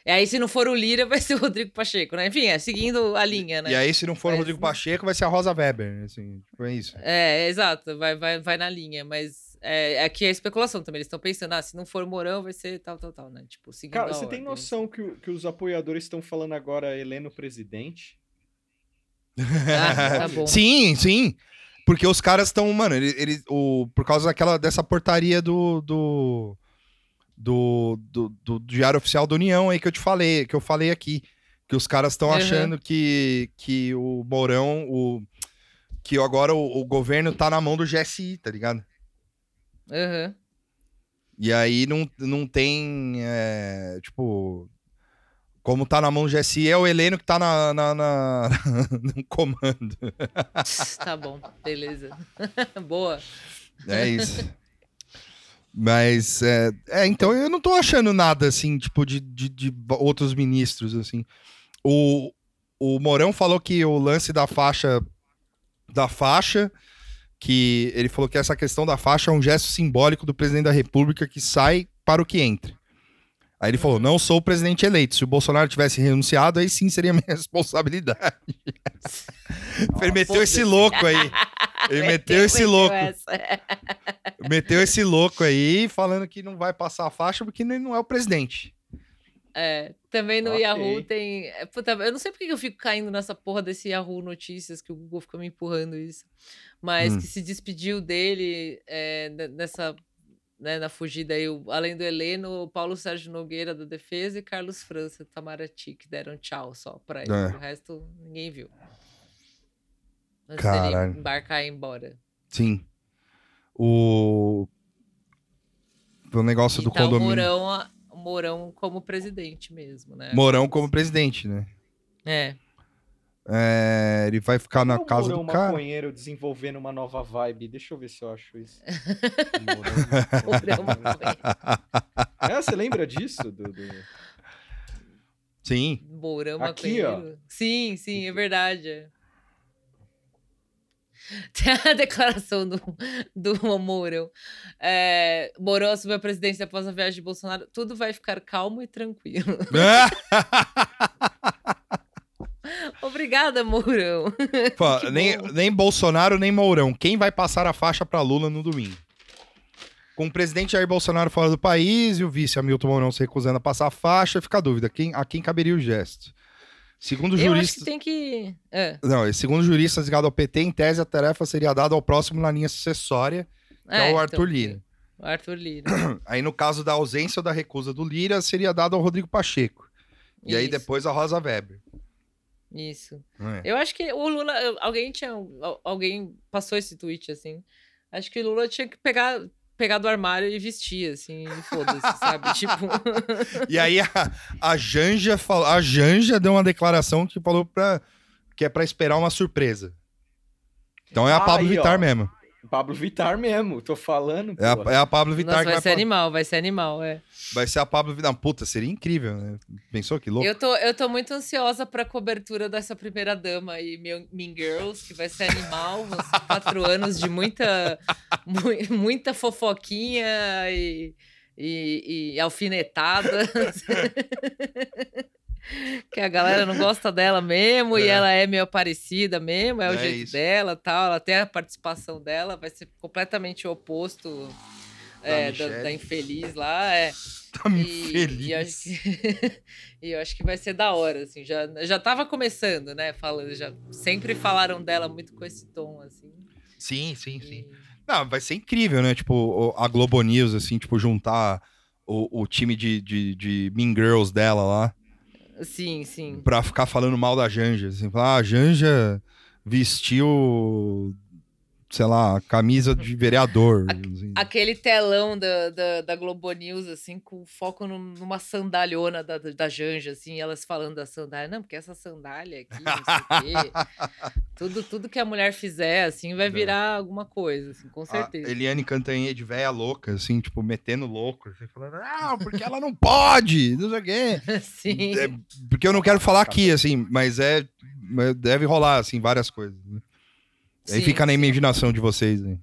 E aí, se não for o Lira, vai ser o Rodrigo Pacheco, né? Enfim, é seguindo a linha, né? E aí, se não for o Mas- Rodrigo Pacheco, vai ser a Rosa Weber. Assim, tipo, é isso. É, exato, vai, vai, vai na linha, mas é, aqui é especulação também. Eles estão pensando, ah, se não for Mourão, vai ser tal, tal, tal, né? Tipo, seguindo Cara, a você tem ordem. noção que, o- que os apoiadores estão falando agora Heleno presidente? Ah, tá bom. Sim, sim. Porque os caras estão, mano, ele, ele- o, por causa daquela, dessa portaria do, do, do, do, do Diário Oficial da União aí que eu te falei, que eu falei aqui. Que os caras estão Uhum. achando que, que o Mourão, o, que agora o, o governo tá na mão do GSI, tá ligado? Aham. E aí não, não tem, é, tipo, como tá na mão do GSI, é o Heleno que tá na, na, na- no comando. Tá bom, beleza. Boa. É isso. Mas, é, é, então eu não tô achando nada, assim, tipo, de, de, de outros ministros, assim. O, o Mourão falou que o lance da faixa, da faixa, que ele falou que essa questão da faixa é um gesto simbólico do presidente da república que sai para o que entra. Aí ele falou, não sou o presidente eleito. Se o Bolsonaro tivesse renunciado, aí sim seria minha responsabilidade. ele meteu esse louco aí. Ele meteu esse louco. Meteu esse louco aí falando que não vai passar a faixa porque ele não é o presidente. É, também no Ok. Yahoo tem. é, Puta, eu não sei porque que eu fico caindo nessa porra desse Yahoo Notícias, que o Google fica me empurrando isso. Mas Hum. que se despediu dele é, ne- nessa. Né, na fugida aí, o- além do Heleno, o Paulo Sérgio Nogueira da Defesa e Carlos França do Itamaraty, que deram tchau só pra ele. É. O resto ninguém viu. Antes Caralho. dele embarcar e ir embora. Sim. O. O negócio do e tá o condomínio. Mourão, a- o Mourão como presidente mesmo, né? Mourão como presidente, né? É. É, ele vai ficar na casa do cara. maconheiro desenvolvendo uma nova vibe. Deixa eu ver se eu acho isso. É, você lembra disso? Do, do- Sim. Mourão Aqui, ó. maconheiro. Sim, sim, é verdade. Tem a declaração do, do Mourão. É, Mourão assumiu a presidência após a viagem de Bolsonaro. Tudo vai ficar calmo e tranquilo. Obrigada, Mourão. Pô, nem, bom. nem Bolsonaro, nem Mourão. Quem vai passar a faixa pra Lula no domingo? Com o presidente Jair Bolsonaro fora do país e o vice Hamilton Mourão se recusando a passar a faixa, fica a dúvida. Quem, a quem caberia o gesto? Segundo Eu acho juristas. que tem que. É, Não, segundo juristas ligados ao PT, em tese a tarefa seria dada ao próximo na linha sucessória, que é, o então, Arthur Lira. O Arthur Lira. Aí, no caso da ausência ou da recusa do Lira, seria dado ao Rodrigo Pacheco. E aí, Isso, depois, a Rosa Weber. Isso. É. Eu acho que o Lula. Alguém tinha. al- Alguém passou esse tweet, assim. Acho que o Lula tinha que pegar, pegar do armário e vestir, assim, e foda-se, sabe? Tipo. E aí, a, a, Janja falou, a Janja deu uma declaração que falou pra, que é pra esperar uma surpresa. Então é a Ah, Pablo. Vittar mesmo. Pablo Vittar mesmo, tô falando. É a, é a Pablo Vittar Nossa, que vai vai, ser fa- animal, vai ser animal, é. vai ser a Pablo Vittar. Puta, seria incrível, né? Pensou que louco? Eu tô, eu tô muito ansiosa pra cobertura dessa primeira dama aí, Mean Mean Girls, que vai ser animal. Vão ser quatro anos de muita, mu- muita fofoquinha e, e, e alfinetada. que a galera não gosta dela mesmo, e É. ela é meio parecida mesmo, é o É jeito isso. dela tal. Ela tem a participação dela, vai ser completamente o oposto é, da, da infeliz lá. É. Tá me E, feliz. e eu acho que, e eu acho que vai ser da hora, assim. Já, já tava começando, né? Falando, já sempre falaram dela muito com esse tom, assim. Sim, sim, sim. E- Não, vai ser incrível, né? Tipo, a Globo News, assim, tipo, juntar o, o time de, de, de Mean Girls dela lá Sim, sim. pra ficar falando mal da Janja. Assim, falar, ah, a Janja vestiu, sei lá, camisa de vereador. assim. Aquele telão da, da, da Globo News, assim, com foco num- numa sandalhona da, da Janja, assim, elas falando da sandália. Não, porque essa sandália aqui, não sei o quê. tudo, tudo que a mulher fizer, assim, vai É. virar alguma coisa, assim, com A certeza. Eliane Cantanhede, véia louca, assim, tipo, metendo louco. Assim, falando, não, porque ela não pode, não sei o quê. Sim. É, porque eu não quero falar aqui, assim, mas é. Deve rolar, assim, várias coisas. né? Aí Sim, fica na sim. imaginação de vocês, né?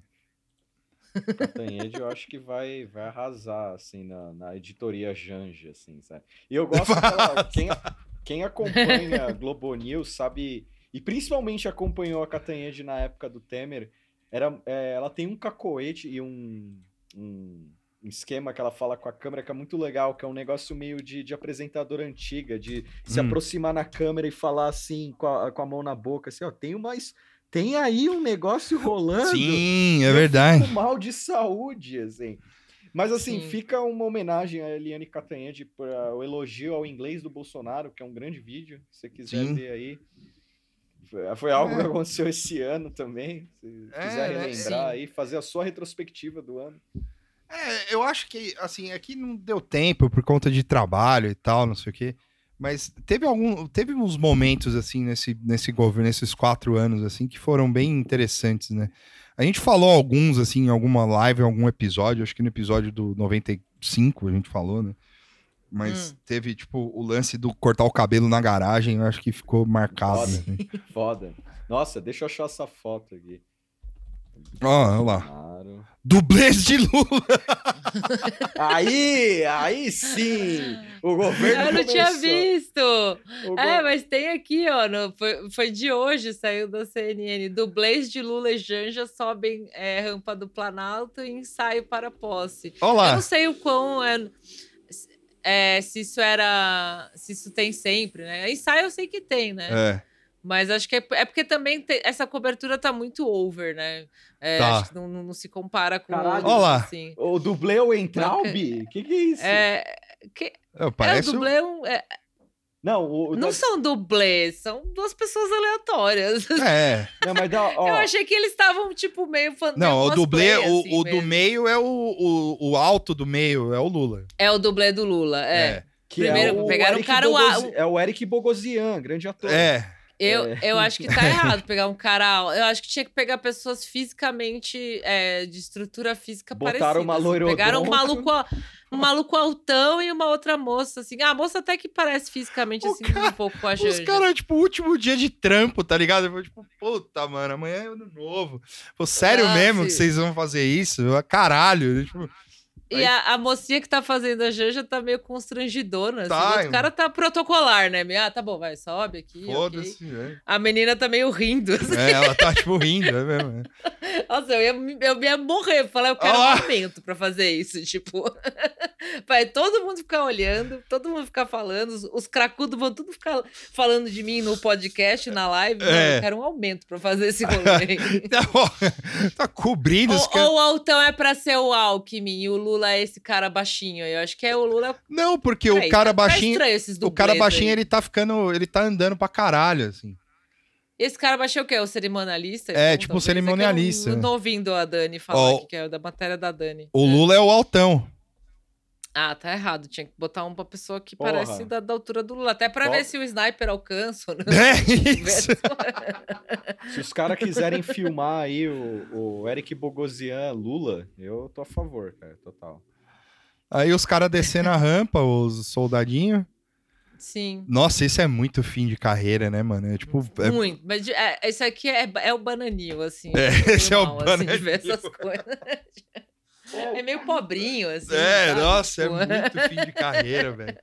Catanhede eu acho que vai, vai arrasar, assim, na, na editoria Janja, assim, sabe? E eu gosto que ela- quem, quem acompanha Globo News sabe, e principalmente acompanhou a Catanhede na época do Temer, era, é, ela tem um cacoete e um, um, um esquema que ela fala com a câmera que é muito legal, que é um negócio meio de, de apresentadora antiga, de se Hum. aproximar na câmera e falar assim, com a, com a mão na boca, assim, ó, tem mais... Tem aí um negócio rolando. Sim, é verdade. mal de saúde, assim. Mas assim, Sim. fica uma homenagem a Eliane Catanhede para o elogio ao inglês do Bolsonaro, que é um grande vídeo, se você quiser Sim. ver aí. Foi, foi algo É. que aconteceu esse ano também. Se É, quiser né? relembrar Sim. aí, fazer a sua retrospectiva do ano. É, eu acho que, assim, aqui não deu tempo por conta de trabalho e tal, não sei o quê. Mas teve algum, teve uns momentos, assim, nesse, nesse governo, nesses quatro anos, assim, que foram bem interessantes, né? A gente falou alguns, assim, em alguma live, em algum episódio, acho que no episódio do 95 a gente falou, né? Mas Hum. teve, tipo, o lance do cortar o cabelo na garagem, eu acho que ficou marcado. Foda. assim. Foda. Nossa, deixa eu achar essa foto aqui. Ó, olha lá. Claro. Dublês de Lula! Aí, aí sim! O governo Eu não tinha começou. visto! O É, go- mas tem aqui, ó. no- foi, foi de hoje, saiu da CNN. Dublês de Lula e Janja sobem é, rampa do Planalto e ensaio para posse. Olha Eu não sei o quão. É, é, se isso era. Se isso tem sempre, né? Ensaio eu sei que tem, né? É. Mas acho que é, é porque também tem- essa cobertura tá muito over, né? É, Tá. Acho que não, não- não se compara com Caralho. outros, Ó lá. assim. O dublê é o Entraub? O que, que é isso? É, que, É, é, parece o o- dublê é um- é, Não, o, o não da- são dublês, são duas pessoas aleatórias. É. não, mas da, ó, Eu achei que eles estavam, tipo, meio fan... Não, meio o dublê, o, assim, o do meio é o, o, o alto do meio, é o Lula. É o dublê do Lula, é. que primeiro, é o pegaram Eric um cara- Bogosi- É o Eric Bogosian, grande ator. É. Eu, É. eu acho que tá errado pegar um cara. Eu acho que tinha que pegar pessoas fisicamente, é, de estrutura física Botaram parecida. uma assim. Pegaram um maluco, al- um maluco altão e uma outra moça, assim. Ah, a moça até que parece fisicamente, O assim, cara- um pouco com a Os Janja. caras, tipo, último dia de trampo, tá ligado? Eu falei, tipo, puta, mano, amanhã é ano novo. Pô, sério Ah, mesmo sim. que vocês vão fazer isso? Eu, Caralho. Tipo, E a, a mocinha que tá fazendo a Janja tá meio constrangidona. Assim. Tá, o outro cara tá protocolar, né? Meio, Ah, tá bom, vai, sobe aqui. foda-se. é. A menina tá meio rindo. assim. É, ela tá, tipo, rindo, é mesmo. é. Nossa, eu ia, eu ia morrer. Falei, eu quero Ah! um aumento pra fazer isso. Tipo, vai todo mundo ficar olhando, todo mundo ficar falando, os, os cracudos vão tudo ficar falando de mim no podcast, na live. É. eu quero um aumento pra fazer esse rolê. Tá, tá cobrindo ou, ou o Altão é pra ser o Alckmin e o Lula é esse cara baixinho. Eu acho que é o Lula. Não, porque Peraí, o cara tá- baixinho. esses o cara baixinho, aí. ele tá ficando. Ele tá andando pra caralho, assim. Esse cara baixinho é o quê? O cerimonialista? É, tipo, talvez. cerimonialista. É eu não, ouvindo a Dani falar aqui, que é da matéria da Dani. O Lula é o altão. Ah, tá errado. Tinha que botar uma pessoa que Porra. parece da, da altura do Lula. Até pra ver se o sniper alcança. não. É isso. Se os caras quiserem filmar aí o, o Eric Bogosian Lula, eu tô a favor, cara, total. Aí os caras descendo a rampa, os soldadinhos. Sim. Nossa, isso é muito fim de carreira, né, mano? É tipo. é- Muito. Mas é, esse aqui é, é o bananil, assim. É, esse é o mal, assim, de ver bananil. essas coisas. É meio pobrinho, assim. É, sabe? nossa, é Tipo, muito fim de carreira, velho.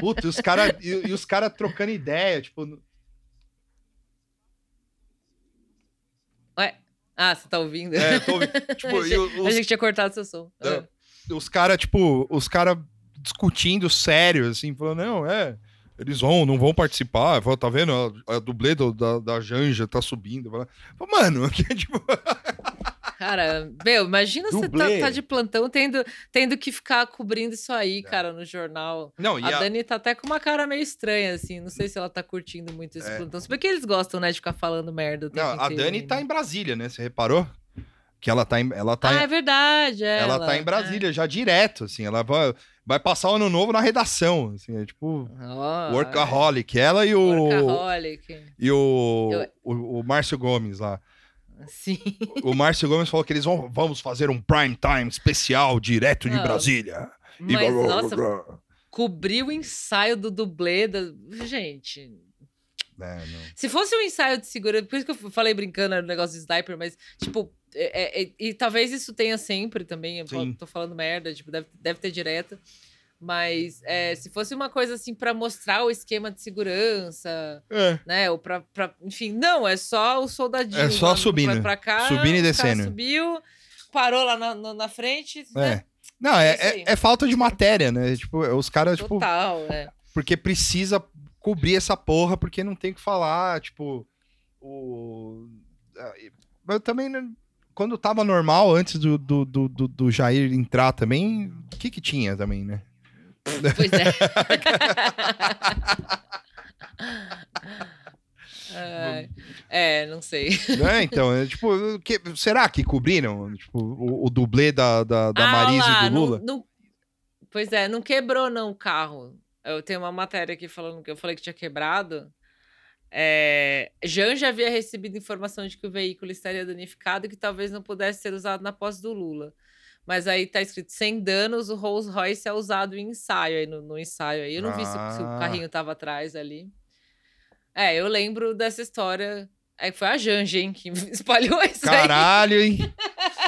Puta, e os caras e, e os cara trocando ideia, tipo, Ué? Ah, você tá ouvindo? é, tô, tipo, e o- A os, gente tinha cortado seu som. É. os caras, tipo, os caras discutindo sério, assim, falando, não, é, eles vão, não vão participar, Fala, tá vendo, a, a dublê do- da, da Janja tá subindo, Fala, mano, que, tipo, Cara, meu, imagina você tá, tá de plantão tendo, tendo que ficar cobrindo isso aí, cara, no jornal. não, É. e A a, Dani tá até com uma cara meio estranha, assim. Não sei se ela tá curtindo muito esse É. plantão. Se bem que eles gostam, né, de ficar falando merda não, a inteiro Dani tá né? em Brasília, né, você reparou? Que ela tá em, ela tá Ah, em- é verdade, é. ela tá em Brasília já direto, assim, ela vai, vai passar o ano novo na redação, assim, é tipo Oh, workaholic, ela e o Workaholic. e o, Eu- o, o Márcio Gomes lá. Sim. O Márcio Gomes falou que eles vão vamos fazer um prime time especial direto de Não, Brasília. E Mas, blá, blá, nossa, blá, cobrir o ensaio do dublê da... Gente, É. Se fosse um ensaio de segurança, por isso que eu falei brincando era o negócio de sniper, mas, tipo, é- é- é- e talvez isso tenha sempre também, eu Sim. tô falando merda, tipo, deve, deve ter direto. Mas é, se fosse uma coisa assim pra mostrar o esquema de segurança, É. né? Ou pra, pra- Enfim, não, é só o soldadinho. É só subindo. Vai pra cá, Subindo e descendo. Subiu, parou lá na, na, na frente. É. Né? Não, é, É é, é falta de matéria, né? Tipo, os caras, tipo, Total, é. porque precisa cobrir essa porra, porque não tem o que falar, tipo, o. Mas também, né, quando tava normal, antes do, do, do, do- do Jair entrar também, o que que tinha também, né? Pois é. Ai, é, não sei. Né? Então, é, tipo, que- será que cobriram tipo, o, o dublê da, da, da Ah, Marisa lá, e do não- Lula? não- pois é, não quebrou não o carro. Eu tenho uma matéria aqui falando que eu falei que tinha quebrado. É, Jean já havia recebido informação de que o veículo estaria danificado e que talvez não pudesse ser usado na posse do Lula. Mas aí tá escrito sem danos, o Rolls Royce é usado em ensaio aí no, no ensaio aí. Eu não vi se, se Ah. o carrinho tava atrás ali. É, eu lembro dessa história. É que foi a Janja, hein, que espalhou isso aí. Caralho, hein?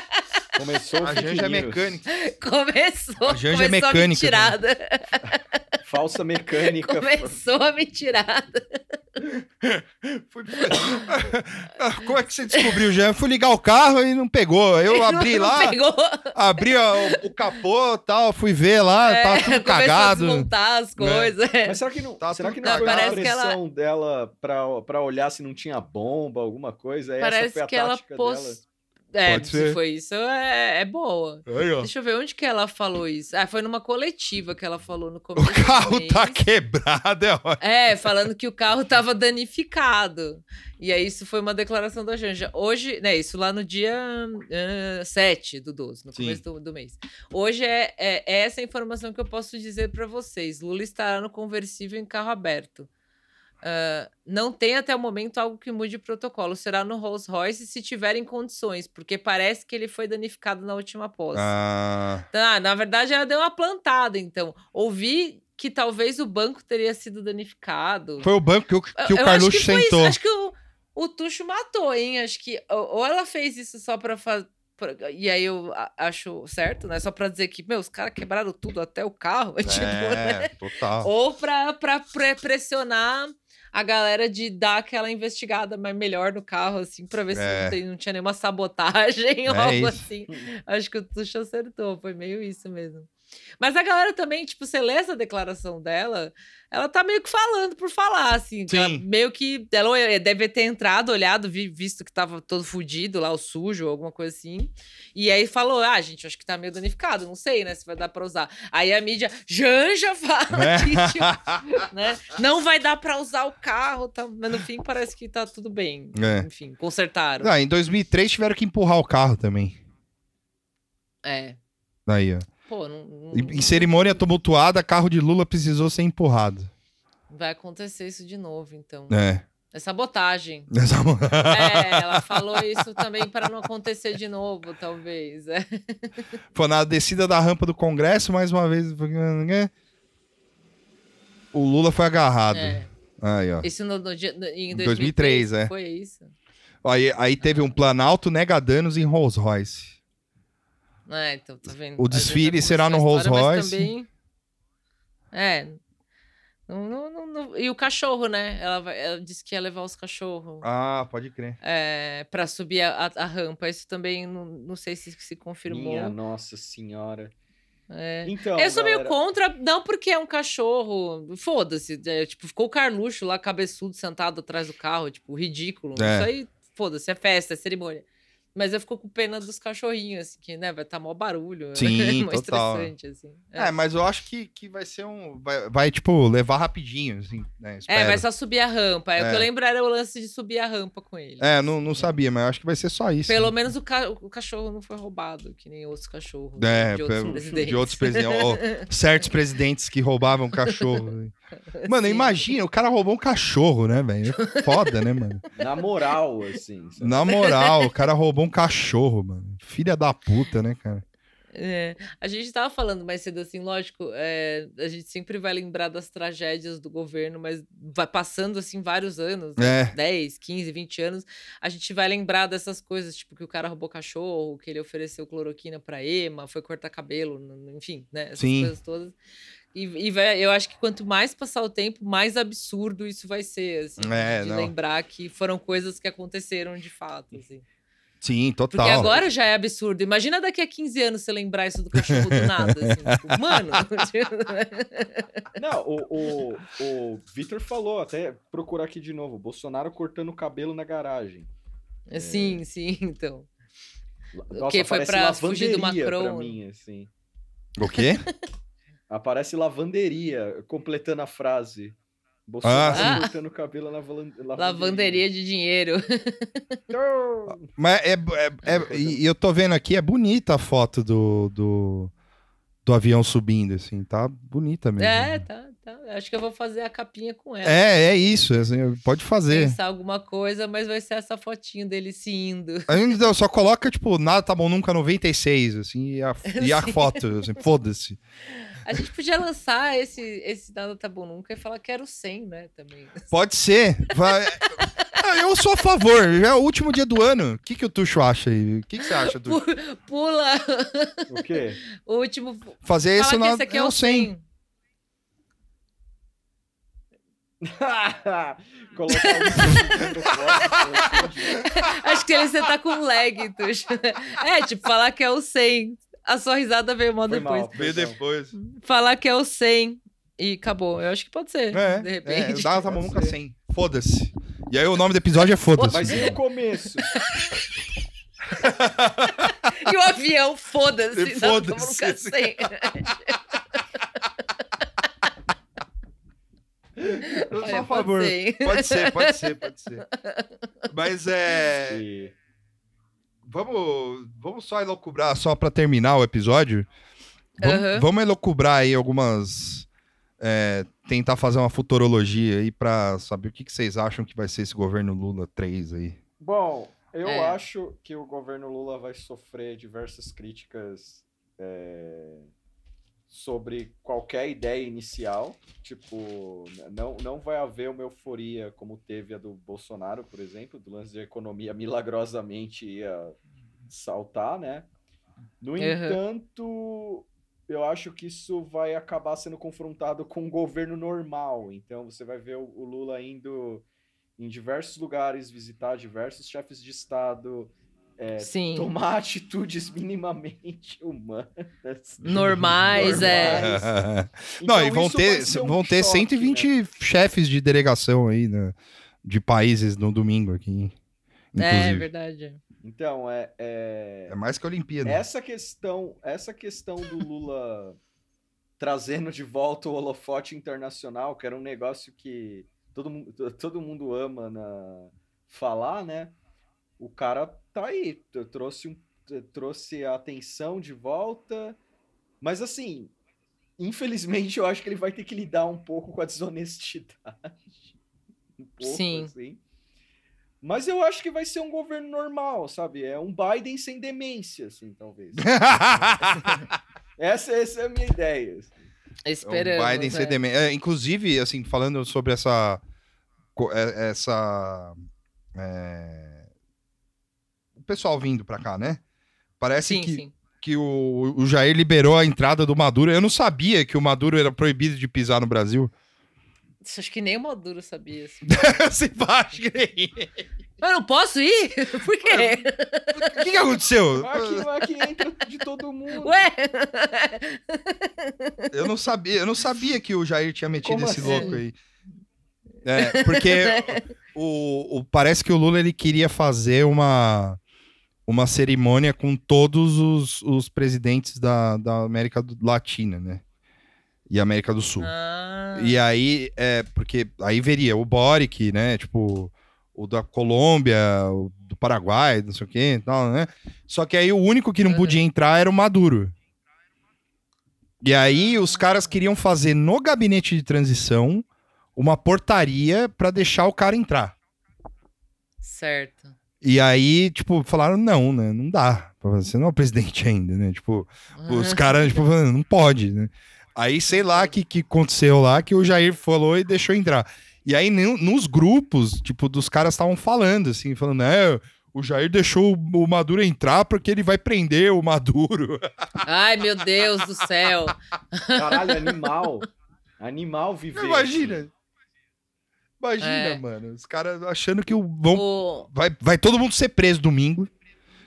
Começou o A Janja é mecânica. Começou, A Janja é começou a mecânica, mentirada. Falsa mecânica. Começou a mentirada. Foi- Como é que você descobriu, já? Eu fui ligar o carro e não pegou. Eu abri Não lá, Pegou. abri o, o capô e tal, fui ver lá, É, tava tudo começou a cagado. desmontar as coisas. é. Mas será que não, Tá será que não cagado. foi uma que ela- pressão dela pra, pra olhar se não tinha bomba, alguma coisa? Essa Parece foi a que ela dela. É, Pode se ser. foi isso, é, é boa. Aí, ó. Deixa eu ver onde que ela falou isso. Ah, foi numa coletiva que ela falou no começo. O do carro mês. tá quebrado, é ótimo. É, falando que o carro tava danificado. E aí, isso foi uma declaração da Janja. Hoje, né, isso lá no dia ah, 7 do 12, no Sim. começo do, do mês. Hoje é, é- é essa informação que eu posso dizer para vocês. Lula estará no conversível em carro aberto. Ah, não tem até o momento algo que mude o protocolo. Será no Rolls Royce se tiverem condições, porque parece que ele foi danificado na última posse. Ah, Tá, na verdade, ela deu uma plantada, então. Ouvi que talvez o banco teria sido danificado. foi o banco que o, que Eu- o Carluxo acho que foi isso. sentou. Acho que o, o Tuxo matou, hein? Acho que. Ou ou ela fez isso só pra fazer. E aí eu acho certo, né? Só pra dizer que, meu, os caras quebraram tudo, até o carro. tipo, né? É, total. Ou pra, pra pre- pressionar a galera de dar aquela investigada mais melhor no carro, assim, pra ver se É. não, tem- não tinha nenhuma sabotagem ou É algo isso. assim. Acho que o Tuxo acertou, foi meio isso mesmo. Mas a galera também, tipo, você lê essa declaração dela, ela tá meio que falando por falar, assim. ela meio que. Ela eh, deve ter entrado, olhado, vi- visto que tava todo fudido lá, o sujo, alguma coisa assim. E aí falou: ah, gente, acho que tá meio danificado, não sei, né, se vai dar pra usar. Aí a mídia, Janja fala É. que, tipo, né, não vai dar pra usar o carro, tá, mas no fim parece que tá tudo bem. É. Enfim, consertaram. Ah, em 2003 tiveram que empurrar o carro também. É. Aí, ó. Pô, não, não- Em cerimônia tumultuada, carro de Lula precisou ser empurrado. vai acontecer isso de novo, então. É. É sabotagem. Nessa... É, ela falou isso também para não acontecer de novo, talvez. É. Foi na descida da rampa do Congresso, mais uma vez. O Lula foi agarrado. É. Aí, ó. Isso no, no no- em 2003, 2003, é. Foi isso? Aí, aí teve um Planalto nega danos em Rolls Royce. É, então, tá vendo? O desfile já será no Rolls mas também- É. Não- não- não- não- E o cachorro, né? Ela, vai- ela disse que ia levar os cachorros Ah, pode crer. é, para subir a, a- a rampa. Isso também não, não sei se se confirmou. Minha nossa senhora. É. Então, Eu sou meio galera, contra, não porque é um cachorro. Foda-se. é, tipo, ficou o Carluxo lá, cabeçudo, sentado atrás do carro, tipo, ridículo. É. Isso aí, foda-se, é festa, é cerimônia. Mas eu fico com pena dos cachorrinhos, assim, que, né, vai estar mó barulho. Sim, mó total. estressante, assim. É, mas eu acho que, que vai ser um. Vai, vai, tipo, levar rapidinho, assim, né? É, vai só subir a rampa. É, O que É. eu lembro era o lance de subir a rampa com ele. É, não, não sabia, mas eu acho que vai ser só isso. Pelo menos o, ca- o cachorro não foi roubado, que nem outros cachorros. É, de outros presidentes. de outros presidentes. Certos presidentes que roubavam cachorro. né? Mano, Sim. imagina, o cara roubou um cachorro, né, velho? É Foda, né, mano? Na moral, assim. sabe? Na moral, o cara roubou um cachorro, mano. Filha da puta, né, cara? É, a gente tava falando mais cedo assim, lógico, é, a gente sempre vai lembrar das tragédias do governo, mas vai passando assim vários anos, né? É. 10, 15, 20 anos, a gente vai lembrar dessas coisas, tipo que o cara roubou cachorro, que ele ofereceu cloroquina pra Ema, foi cortar cabelo, enfim, né? Essas Sim. coisas todas. E, e vai- eu acho que quanto mais passar o tempo, mais absurdo isso vai ser, assim, É, de não. lembrar que foram coisas que aconteceram de fato, assim. Sim, Porque total. agora já é absurdo. Imagina daqui a 15 anos você lembrar isso do cachorro do nada. Assim, tipo, mano. Não, o, o, o Vitor falou, até procurar aqui de novo. Bolsonaro cortando o cabelo na garagem. sim, sim, então. Nossa, que foi pra fugir do lavanderia pra Macron. mim, assim. O quê? Aparece lavanderia, completando a frase. Bolsonaro Ah. cortando o cabelo na lavanderia. Lavanderia de dinheiro. Mas é, é- é- e e eu tô vendo aqui, é bonita a foto do, do, do avião subindo, assim, tá bonita mesmo. É, tá, tá. Acho que eu vou fazer a capinha com ela. É, é isso, assim, pode fazer. Pensar alguma coisa, mas vai ser essa fotinho dele se indo. Ainda só coloca, tipo, nada tá bom nunca 96, assim, e a, e a foto, assim, foda-se. A gente podia lançar esse, esse Nada Tá Bom Nunca e falar que era o 100, né, também. Pode ser. Vai... Eu sou a favor, já é o último dia do ano. O que, que o Tuxo acha aí? O que, que você acha, Tuxo? Pu- Pula o quê? o último. Fazer que na... esse aqui é é o o 100. 100. Colocar um Acho que ele você tá com lag, Tuxo. É, tipo, falar que é o 100. A sua risada veio mal Foi depois. mal. Vê depois. Falar que é o 100 e acabou. Eu acho que pode ser, É, de é, repente. dá tá bom Pode nunca ser. 100. Foda-se. E aí o nome do episódio é Foda-se. Mas e no começo? E o avião, foda-se. Não, foda-se. Nunca sei. Eu sou Olha, a favor. pode ser. Pode ser, pode ser. Mas é. E- Vamos, vamos só elocubrar, só pra terminar o episódio. Vamos, Aham. vamos elocubrar aí algumas. é, tentar fazer uma futurologia aí pra saber o que, que vocês acham que vai ser esse governo Lula 3 aí. Bom, eu É. acho que o governo Lula vai sofrer diversas críticas é, sobre qualquer ideia inicial. Tipo, não, não vai haver uma euforia como teve a do Bolsonaro, por exemplo, do lance de economia milagrosamente ia saltar, né? No Uhum. entanto, eu acho que isso vai acabar sendo confrontado com um governo normal. Então você vai ver o, o Lula indo em diversos lugares, visitar diversos chefes de Estado, Sim. tomar atitudes minimamente humanas. Normais, é. Não, Então, e vão isso vai ter, um vão ter choque, 120 né? chefes de delegação aí né, de países no domingo aqui. É, Inclusive. verdade. Então, é, é... É mais que a Olimpíada. essa questão, essa questão do Lula trazendo de volta o holofote internacional, que era um negócio que todo mundo, todo mundo ama na falar, né? O cara tá aí, trouxe um, trouxe a atenção de volta, mas assim, infelizmente eu acho que ele vai ter que lidar um pouco com a desonestidade. Um pouco, Sim. assim. Mas eu acho que vai ser um governo normal, sabe? É um Biden sem demência, assim, talvez. essa, essa é a minha ideia. assim. Esperamos. o Biden é. ser demente. É, inclusive, assim, falando sobre essa. é- Essa. é, pessoal vindo pra cá, né? Parece Sim, que sim. que o, o Jair liberou a entrada do Maduro. Eu não sabia que o Maduro era proibido de pisar no Brasil. Acho que nem o Maduro sabia. Assim. Que nem... Eu não posso ir? Por quê? O que, que aconteceu? Aqui, aqui entra de todo mundo. Ué? Eu não sabia, eu não sabia que o Jair tinha metido Como esse assim? louco aí. É, porque o, o- parece que o Lula ele queria fazer uma, uma cerimônia com todos os, os presidentes da, da América Latina, né? E América do Sul. Ah, E aí, é, porque aí veria o Boric, né? Tipo, o da Colômbia, o do Paraguai, não sei o quê e tal, né? Só que aí o único que não Uhum. podia entrar era o Maduro. E aí os caras queriam fazer no gabinete de transição uma portaria pra deixar o cara entrar. certo. E aí, tipo, falaram, não, né? Não dá. Você não é o presidente ainda, né? Tipo, os caras, tipo, falando, não pode, né? Aí, sei lá o que, que aconteceu lá, que o Jair falou e deixou entrar. E aí, no- nos grupos, tipo, dos caras estavam falando, assim, falando, é, o Jair deixou o Maduro entrar porque ele vai prender o Maduro. Ai, meu Deus do céu. Caralho, animal. Animal viver. Imagina. Imagina, É. mano. Os caras achando que o, vão, O... vai, vai todo mundo ser preso domingo.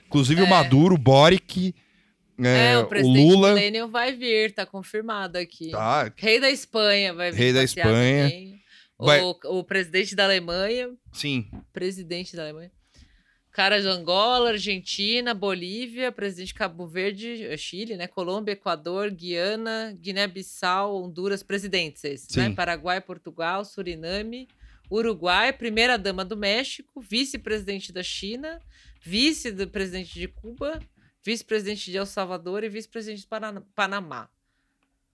Inclusive o É. Maduro, o Boric, é, É, o o Lula. Millennium vai vir, tá confirmado aqui. Tá, Rei da Espanha vai vir. Rei da Espanha. também. Vai- O, o presidente da Alemanha. sim. Presidente da Alemanha. Cara de Angola, Argentina, Bolívia, presidente de Cabo Verde, eh, Chile, né? Colômbia, Equador, Guiana, Guiné-Bissau, Honduras, presidentes esses, né? Paraguai, Portugal, Suriname, Uruguai, primeira-dama do México, vice-presidente da China, vice do presidente de Cuba, vice-presidente de El Salvador e vice-presidente de Pana- Panamá.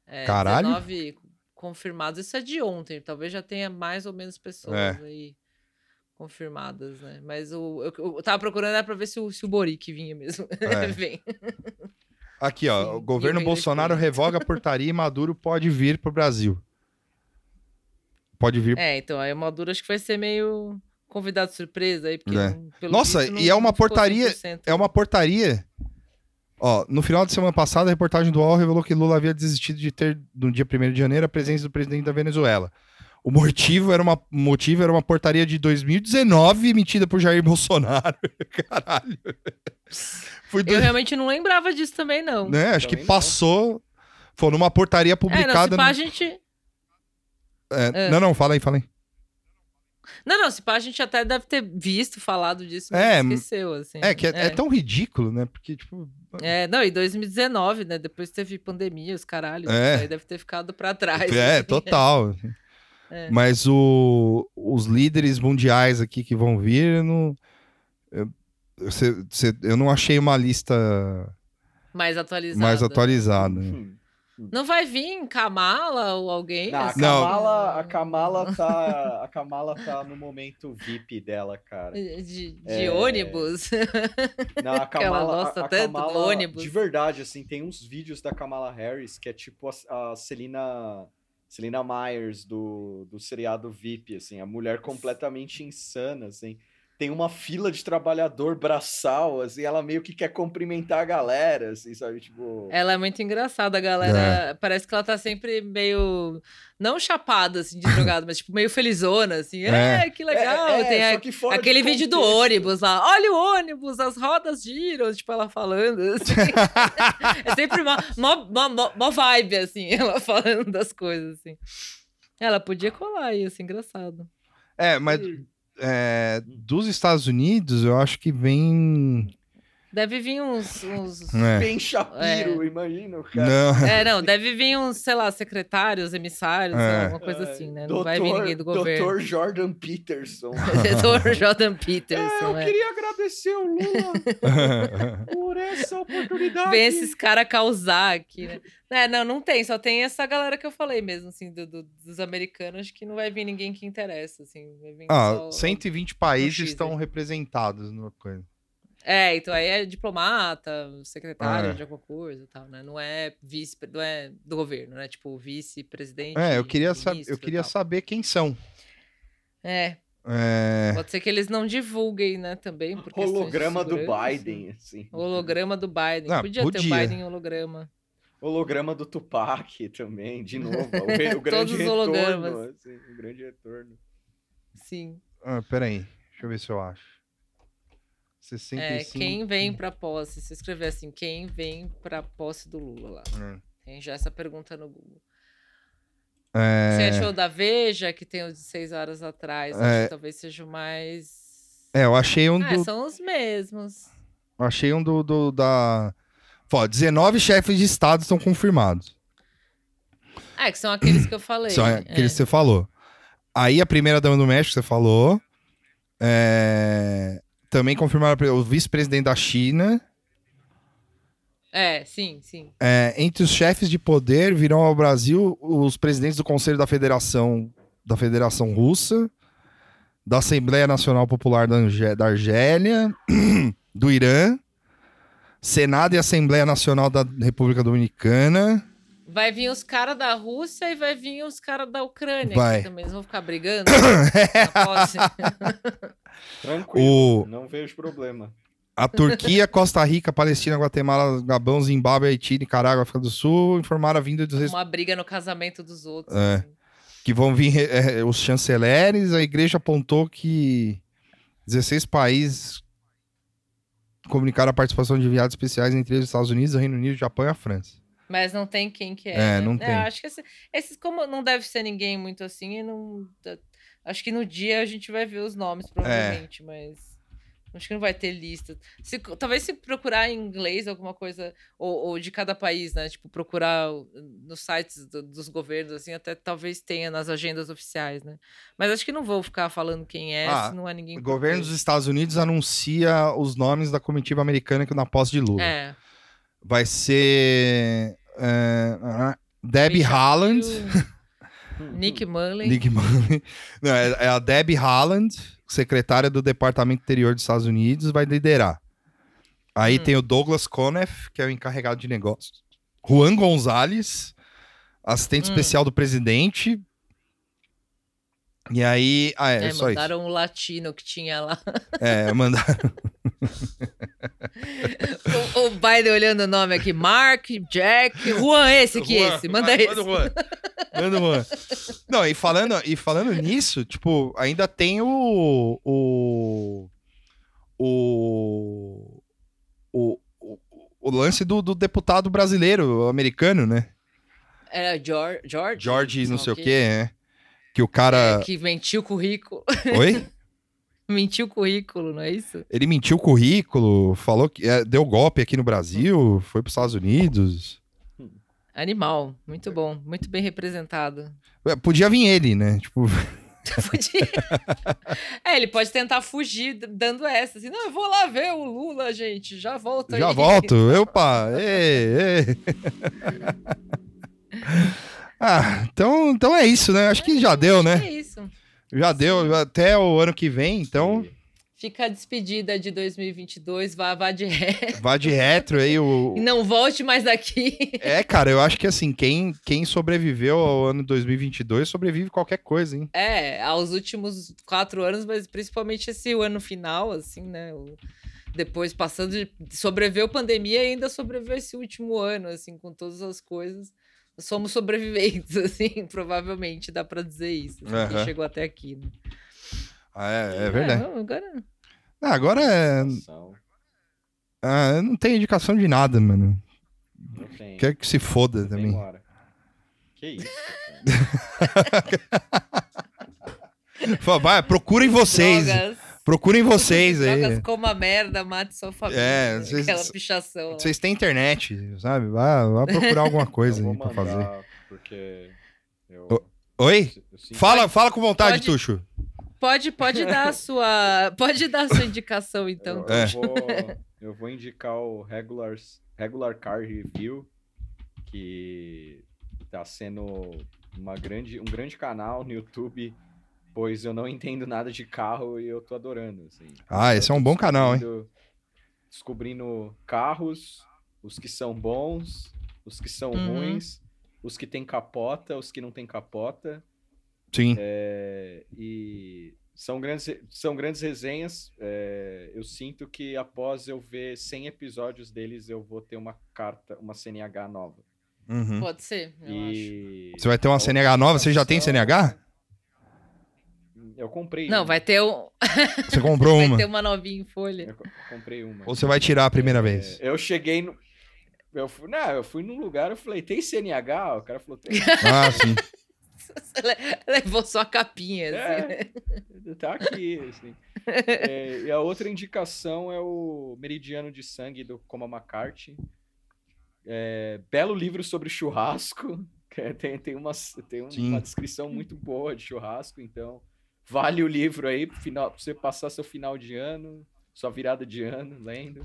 É, Caralho. 19 confirmados. Isso é de ontem, talvez já tenha mais ou menos pessoas É. aí confirmadas, né? Mas o, eu, eu tava procurando era pra ver se o, se o Boric vinha mesmo. É. Vem. Aqui, ó. Sim, o governo Bolsonaro revoga a portaria e Maduro pode vir pro Brasil. Pode vir. É, então aí o Maduro acho que vai ser meio convidado surpresa aí, porque É. não- pelo Nossa, visto, não- e é uma não portaria- 100%. É uma portaria. Ó, no final de semana passada, a reportagem do UOL revelou que Lula havia desistido de ter, no dia 1 de janeiro, a presença do presidente da Venezuela. O motivo era uma, motivo era uma portaria de 2019 emitida por Jair Bolsonaro. Caralho. Foi Eu realmente não lembrava disso também, não. né? Acho que Também não. passou. Foi numa portaria É, não, se publicada. pá, no- a gente... é, é. Não, não, fala aí, fala aí. Não, não, se pá, a gente até deve ter visto, falado disso, É, mas esqueceu, assim. É que é, é tão ridículo, né? Porque, tipo. É, não, e 2019, né? Depois teve pandemia, os caralhos. É. Isso aí deve ter ficado pra trás. É, assim. total. É. Mas o, os líderes mundiais aqui que vão vir, eu não, eu, cê- eu não achei uma lista Mais atualizado. mais atualizada. Hum. Não vai vir Kamala ou alguém? Não, a assim? Não. Kamala, a Kamala tá, a Kamala tá no momento VIP dela, cara. De, de É. ônibus. Não, a Que ela Kamala, gosta a, a tanto do Kamala, ônibus. de verdade, assim, tem uns vídeos da Kamala Harris que é tipo a, a Selena, Selena Myers do, do seriado VIP, assim, a mulher completamente insana, assim. Tem uma fila de trabalhador braçal, assim, ela meio que quer cumprimentar a galera, assim, sabe? Tipo. Ela é muito engraçada, a galera. Parece que ela tá sempre meio. Não chapada, assim, de drogada, mas tipo meio felizona, assim. É, É. que legal. É, é, Tem a- que fora de aquele vídeo do ônibus lá. Olha o ônibus, as rodas giram, tipo, ela falando. assim. é sempre uma, mó, mó, mó- mó vibe, assim, ela falando das coisas, assim. Ela podia colar aí, assim, engraçado. É, mas é, dos Estados Unidos, eu acho que vem. Deve vir uns. uns... É. Bem Shapiro, imagina o cara. Não, É, não, deve vir uns, sei lá, secretários, emissários, É. alguma coisa assim, né? Não vai vir ninguém do governo. Dr. Jordan Peterson. Doutor Jordan É, Peterson, eu é. queria agradecer o Lula por essa oportunidade. Vem esses caras causar aqui, né? É, não, não tem, só tem essa galera que eu falei mesmo, assim, do- do- dos americanos, acho que não vai vir ninguém que interessa, assim. Vai vir ah, só- 120 países estão representados numa coisa. É, então aí é diplomata, secretário Ah, é. de alguma coisa e tal, né? Não é vice, não é do governo, né? Tipo, vice-presidente. É, eu queria, sab- eu queria saber quem são. É, É, Pode ser que eles não divulguem, né, também. Holograma do segurança. Biden, assim. Holograma do Biden. Ah, podia, ter o podia. Biden em holograma. Holograma do Tupac também, de novo. O, o grande Todos os retorno. hologramas. assim, o grande retorno. Sim. ah, peraí, deixa eu ver se eu acho. É, 65. quem vem pra posse? Se escrever assim, quem vem pra posse do Lula lá? Hum. Tem já essa pergunta no Google. É, Você achou da Veja, que tem o de seis horas atrás? Acho É. que talvez seja o mais. é, eu achei um Ah, do. são os mesmos. eu Achei um do, do- da. Ó, 19 chefes de estado estão confirmados. Ah, que são aqueles que eu falei. Só é. aqueles que você falou. Aí a primeira dama do México, você falou. É, Também confirmaram o vice-presidente da China. É, sim, sim. É, entre os chefes de poder virão ao Brasil os presidentes do Conselho da Federação da Federação Russa, da Assembleia Nacional Popular da, Argé- da Argélia, do Irã, Senado e Assembleia Nacional da República Dominicana. Vai vir os caras da Rússia e vai vir os caras da Ucrânia Vai. também. Eles vão ficar brigando. Tranquilo, O- não vejo problema. A Turquia, Costa Rica, Palestina, Guatemala, Gabão, Zimbábue, Haiti, Nicarágua, África do Sul informaram a vinda dos Uma briga no casamento dos outros. É. assim. que vão vir eh, os chanceleres. A igreja apontou que 16 países comunicaram a participação de enviados especiais, entre os Estados Unidos, o Reino Unido, o Japão e a França. Mas não tem quem que é. É, né? não tem. acho que esse- esses, como não deve ser ninguém muito assim, e não. Acho que no dia a gente vai ver os nomes, É. provavelmente, mas. Acho que não vai ter lista. Se- talvez se procurar em inglês alguma coisa, ou, ou de cada país, né? Tipo, procurar nos sites do- dos governos, assim, até talvez tenha nas agendas oficiais, né? Mas acho que não vou ficar falando quem é, Ah, se não é ninguém. O governo dos. Estados Unidos anuncia os nomes da comitiva americana que na posse de Lula. É. Vai ser eh, ah, Debbie Haaland. Nick Mullen. Nick Mullen. Não, é, é a Debbie Haaland, secretária do Departamento Interior dos Estados Unidos, vai liderar. Aí Hum. tem o Douglas Conniff, que é o encarregado de negócios. Juan Gonzalez, assistente Hum. especial do presidente. E aí. Ah, é, É, só isso. mandaram um latino que tinha lá. É, mandaram. O, o Biden olhando o nome aqui, Mark, Jack, Juan, esse aqui, Juan, esse, manda vai, esse. Manda o Juan. Manda o Juan. Não, e falando, e falando nisso, tipo, ainda tem o. O. O. O, o, lance do, do deputado brasileiro, americano, né? Era George, George, George não sei o quê. quê, é. Que o cara. É, que mentiu o currículo. Oi? mentiu o currículo, não é isso? Ele mentiu o currículo, falou que é, deu golpe aqui no Brasil, foi para os Estados Unidos. Animal, muito bom, muito bem representado. É, Podia vir ele, né? Tipo, Podia. é, ele pode tentar fugir dando essa, assim, não, eu vou lá ver o Lula, gente, já volto aí. já volto. Opa! Ê, ê. Ah, então, então é isso, né? Acho que já deu, né? É isso. Já deu até o ano que vem, então Fica a despedida de 2022, vá, vá de ré. vá de retro aí o E não volte mais aqui. É, cara, eu acho que assim, quem quem sobreviveu ao ano 2022 sobrevive qualquer coisa, hein? É, aos últimos quatro anos, mas principalmente esse ano final, assim, né? o- Depois passando de. Sobreviveu a pandemia e ainda sobreviveu esse último ano, assim, com todas as coisas. Somos sobreviventes, assim, provavelmente dá pra dizer isso. assim. Quem chegou até aqui. Né? Ah, é, é verdade. não, agora. Ah, agora é, ah, não tem indicação de nada, mano. Não tem. Quer que se foda não também. Que isso? Vai, procurem vocês. Drogas, Procurem vocês aí. drogas como a merda, mate sua família. É, né? vocês- Aquela pichação. Vocês têm internet, sabe? Vá, vá procurar alguma coisa Eu aí pra fazer. Porque eu, Oi? eu sinto- Fala, fala com vontade, Pode- Tuxo. Pode, pode dar a sua. Pode dar a sua indicação, então. Eu, eu É. vou, eu vou indicar o Regular, Regular Car Review, que tá sendo uma grande, um grande canal no YouTube, pois eu não entendo nada de carro e eu tô adorando. assim. Ah, esse é um bom canal, hein? descobrindo- carros, os que são bons, os que são Uhum. ruins, os que tem capota, os que não tem capota. Sim. É, e São grandes, são grandes resenhas. é, eu sinto que após eu ver 100 episódios deles, eu vou ter uma carta, uma CNH nova. Uhum. Pode ser, eu acho. E Você vai ter uma a CNH nova? Você já tem CNH? Eu comprei. Não, uma. vai ter, um, Você comprou vai uma? ter uma novinha em folha. Eu co- comprei uma. Ou você vai tirar a primeira vez? É, eu cheguei no. Eu fui, não, eu fui num lugar, eu falei, tem CNH? O cara falou, tem. Ah, sim. Levou só a capinha. assim, né? É, tá aqui, assim. É, e a outra indicação é o Meridiano de Sangue do Coma McCarthy. É, belo livro sobre churrasco. que Tem, tem, uma, tem um- Sim. uma descrição muito boa de churrasco, então vale o livro aí pro final, pra você passar seu final de ano, sua virada de ano, lendo.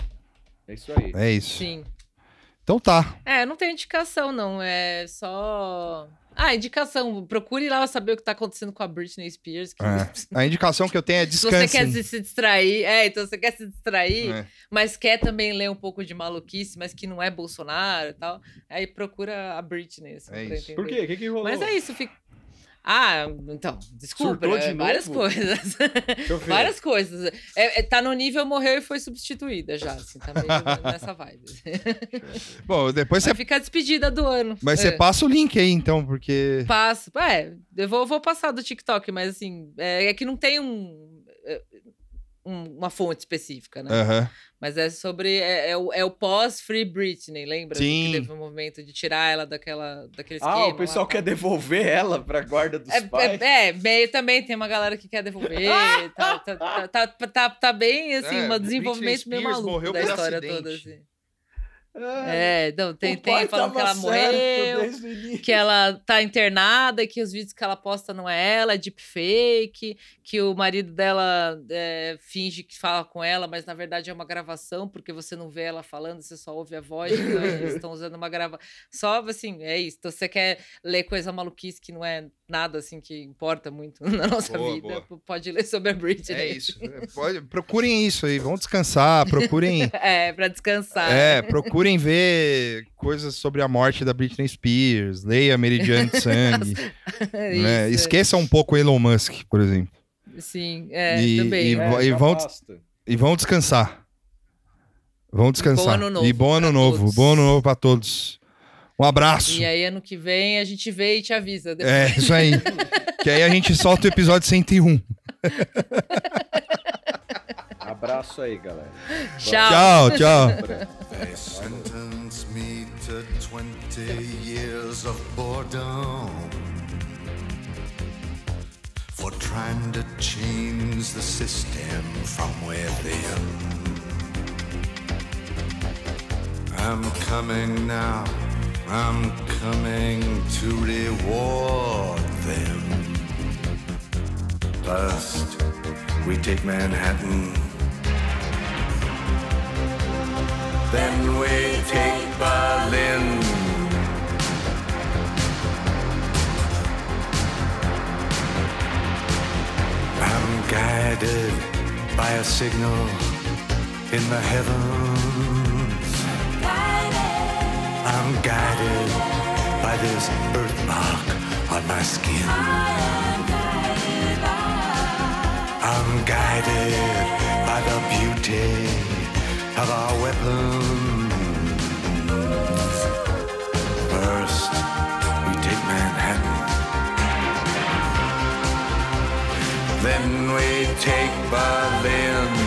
É isso aí. É isso. Sim. Então tá. É, não tem indicação, não. É só. Ah, indicação. Procure lá saber o que tá acontecendo com a Britney Spears. que- É. A indicação que eu tenho é Se você quer descanse. se, se distrair, é, então você quer se distrair, É. mas quer também ler um pouco de maluquice, mas que não é Bolsonaro e tal, aí procura a Britney. Assim, É pra isso. entender. Por quê? O que, que rolou? Mas é isso, fica. Ah, então, desculpa, de é, várias novo? coisas. Deixa eu ver. várias coisas. É, é, tá no nível morreu e foi substituída já, assim, tá meio nessa vibe. Bom, depois você. Vai ficar despedida do ano. Mas você É. passa o link aí, então, porque. Passo. É, eu vou, vou passar do TikTok, mas assim, é, é que não tem um, é, um- uma fonte específica, né? Aham. Mas é sobre. É, é o, é o pós-Free Britney, lembra? Sim. Que teve um movimento de tirar ela daquela, daquele esquema. Ah, o lá, pessoal tá? quer devolver ela pra guarda dos É, pais. é, é, meio também tem uma galera que quer devolver. tá, tá, tá, tá, tá, tá bem, assim, É, um desenvolvimento Britney meio Spears maluco da história acidente. toda. Assim. Ah, É, não, tem, tem falando que ela morreu. que ela tá internada, que os vídeos que ela posta não é ela, é deepfake, que o marido dela é, finge que fala com ela, mas na verdade é uma gravação, porque você não vê ela falando, você só ouve a voz, então eles estão usando uma grava. Só assim, é isso. Então você quer ler coisa maluquice que não é nada assim que importa muito na nossa Boa, vida, boa. pode ler sobre a Britney. É isso. É, pode- procurem isso aí, vão descansar, procurem. É, pra descansar. É, procurem ver coisas sobre a morte da Britney Spears, leia Meridiano de Sangue. né? Isso, Esqueça um pouco Elon Musk, por exemplo. Sim, é, E- também. e- É, e vão- basta. E vão descansar. Vão descansar. ano novo e bom ano novo. todos. Bom ano novo pra todos. Um abraço. E aí, ano que vem, a gente vê e te avisa. depois. É, isso aí. que aí a gente solta o episódio 101. Abraço aí, galera. Tchau. Tchau, tchau. They sentence me to 20 years of boredom for trying to change the system from within. I'm coming now, I'm coming to reward them. First, we take Manhattan. Then we take Berlin. I'm guided by a signal in the heavens. I'm guided by this birthmark on my skin. I'm guided by the beauty of our weapons. First, we take Manhattan. Then we take Berlin.